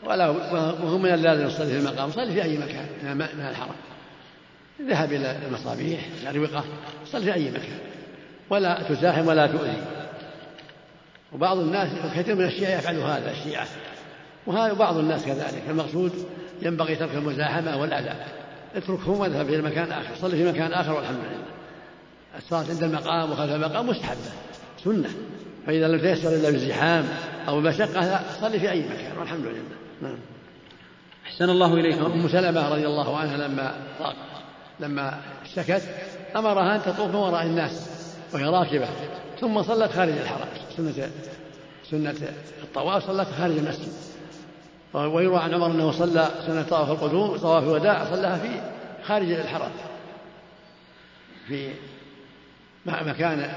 ولا وهو من اللازم يصلي في المقام صلي في أي مكان من الحرم. ذهب إلى المصابيح الأروقة صلي في أي مكان. ولا تزاحم ولا تؤذي. وبعض الناس كثير من الشيعة يفعل هذا الشيعة. وهذا بعض الناس كذلك. المقصود ينبغي ترك المزاحمة والأذى. اتركهم واذهب إلى مكان آخر. صلي في مكان آخر والحمد لله. الصلاة عند المقام وخلف المقام مستحبة. سنة. فإذا لم تيسر إلا بالزحام أو المشقة صلي في أي مكان والحمد لله. نعم. أحسن الله إليكم أم سلمة رضي الله عنها لما لما اشتكت أمرها أن تطوف من وراء الناس وهي راكبة ثم صلت خارج الحرم. سنة سنة الطواف صلت خارج المسجد. ويروى عن عمر أنه صلى سنة طواف القدوم طواف الوداع صلاها في خارج الحرم. في مكان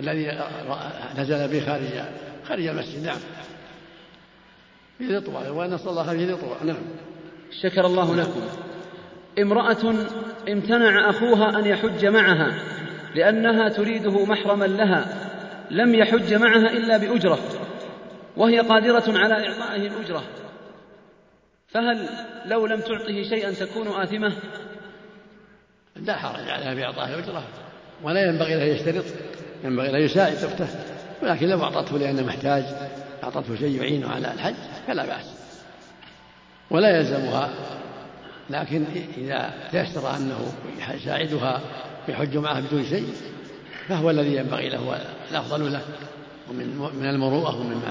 الذي نزل به خارج خارج المسجد. نعم. في وأن صلى في ذي طوى نعم. شكر الله لكم. امرأة امتنع أخوها أن يحج معها لأنها تريده محرما لها لم يحج معها إلا بأجرة وهي قادرة على إعطائه الأجرة. فهل لو لم تعطه شيئا تكون آثمة؟ لا حرج عليها بإعطائه الأجرة ولا ينبغي له يشترط ينبغي له يساعد أخته ولكن لو أعطته لأنه محتاج أعطته شيء يعينه على الحج فلا بأس. ولا يلزمها. لكن إذا تيسر أنه يساعدها يحج معها بدون شيء فهو الذي ينبغي له الأفضل له ومن من المروءة ومن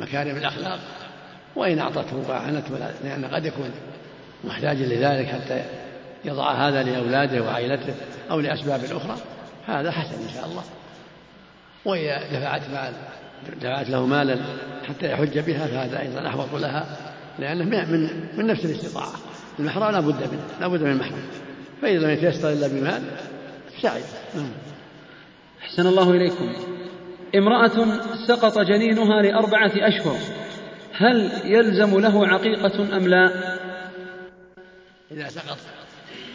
مكارم الأخلاق. وإن أعطته وأعنته لأن قد يكون محتاجا لذلك حتى يضع هذا لأولاده وعائلته أو لأسباب أخرى هذا حسن إن شاء الله. وإذا دفعت مال. دفعت له مالا حتى يحج بها فهذا أيضا أحوط لها لأنه من من نفس الاستطاعة. المحرم لا بد منه لا بد من المحرم فإذا لم يتيسر إلا بمال سعد نعم. أحسن الله إليكم. امرأة سقط جنينها لأربعة أشهر هل يلزم له عقيقة أم لا؟ إذا سقط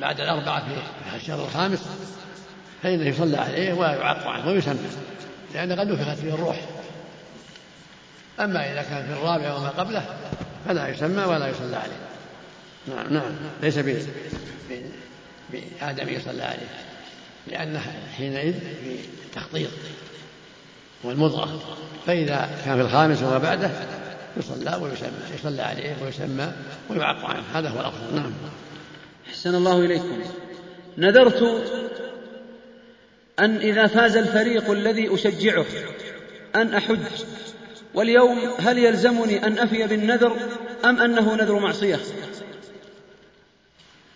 بعد الأربعة في الشهر الخامس فإنه يصلى عليه ويعق عنه ويسمى لأن قد نفخت فيه الروح. أما إذا كان في الرابع وما قبله فلا يسمى ولا يصلى عليه. نعم نعم. ليس بآدم يصلى عليه. لأنه حينئذ في تخطيط والمضغة. فإذا كان في الخامس وما بعده يصلى ويسمى يصلى عليه ويسمى ويعق عنه. هذا هو الأفضل نعم. أحسن الله إليكم. نذرت أن إذا فاز الفريق الذي أشجعه أن أحج واليوم هل يلزمني أن أفي بالنذر أم أنه نذر معصية؟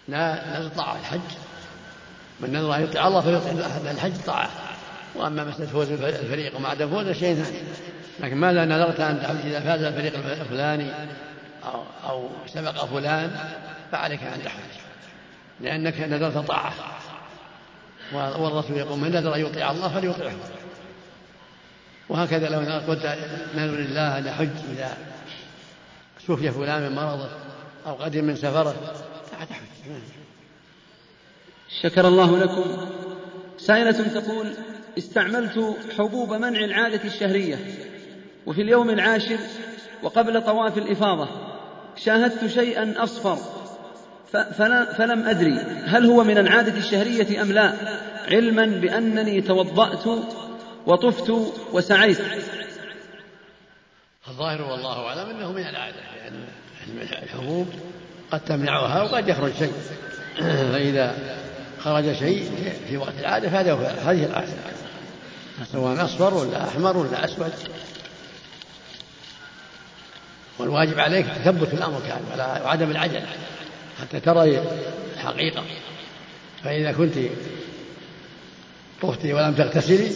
لا لا طاعة الحج. من نذر أن يطيع الله أحد الحج طاعة. وأما مسألة فوز الفريق وما عدا فوز شيء ثاني. لكن ماذا نذرت أن تحج إذا فاز الفريق الفلاني أو, أو سبق فلان فعليك أن تحج. لأنك نذرت طاعة. والرسول يقول من نذر أن يطيع الله فليطيعه. وهكذا لو قلت نذر لله أن أحج إذا شفي فلان من مرضه أو قدم من سفره فتحج شكر الله لكم. سائلة تقول استعملت حبوب منع العادة الشهرية وفي اليوم العاشر وقبل طواف الإفاضة شاهدت شيئا أصفر فلم أدري هل هو من العادة الشهرية أم لا علما بأنني توضأت وطفت وسعيت. الظاهر والله أعلم أنه من العادة يعني الحبوب قد تمنعها وقد يخرج شيء. فإذا خرج شيء في وقت العادة فهذا هذه العادة. سواء أصفر ولا أحمر ولا أسود. والواجب عليك تثبت الأمر كان وعدم العجلة حتى ترى الحقيقة. فإذا كنت طفتي ولم تغتسلي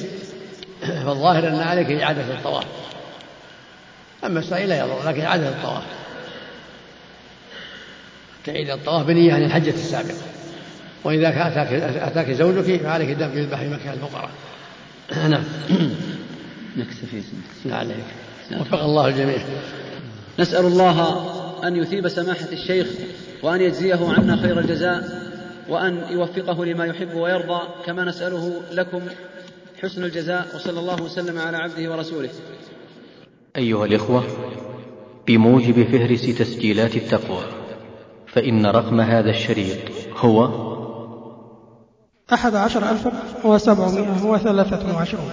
فالظاهر أن عليك إعادة الطواف. أما السعي لا يضر لكن إعادة الطواف. تعيد الطواف بنية عن الحجة السابقة. وإذا أتاك, أتاك زوجك فعليك الدم يذبح في مكان الفقراء. نعم. نكتفي لا عليك. وفق الله الجميع. نسأل الله أن يثيب سماحة الشيخ وأن يجزيه عنا خير الجزاء وأن يوفقه لما يحب ويرضى كما نسأله لكم حسن الجزاء وصلى الله وسلم على عبده ورسوله. أيها الإخوة بموجب فهرس تسجيلات التقوى فإن رقم هذا الشريط هو أحد عشر ألفا وسبعمائة وثلاثة وعشرون.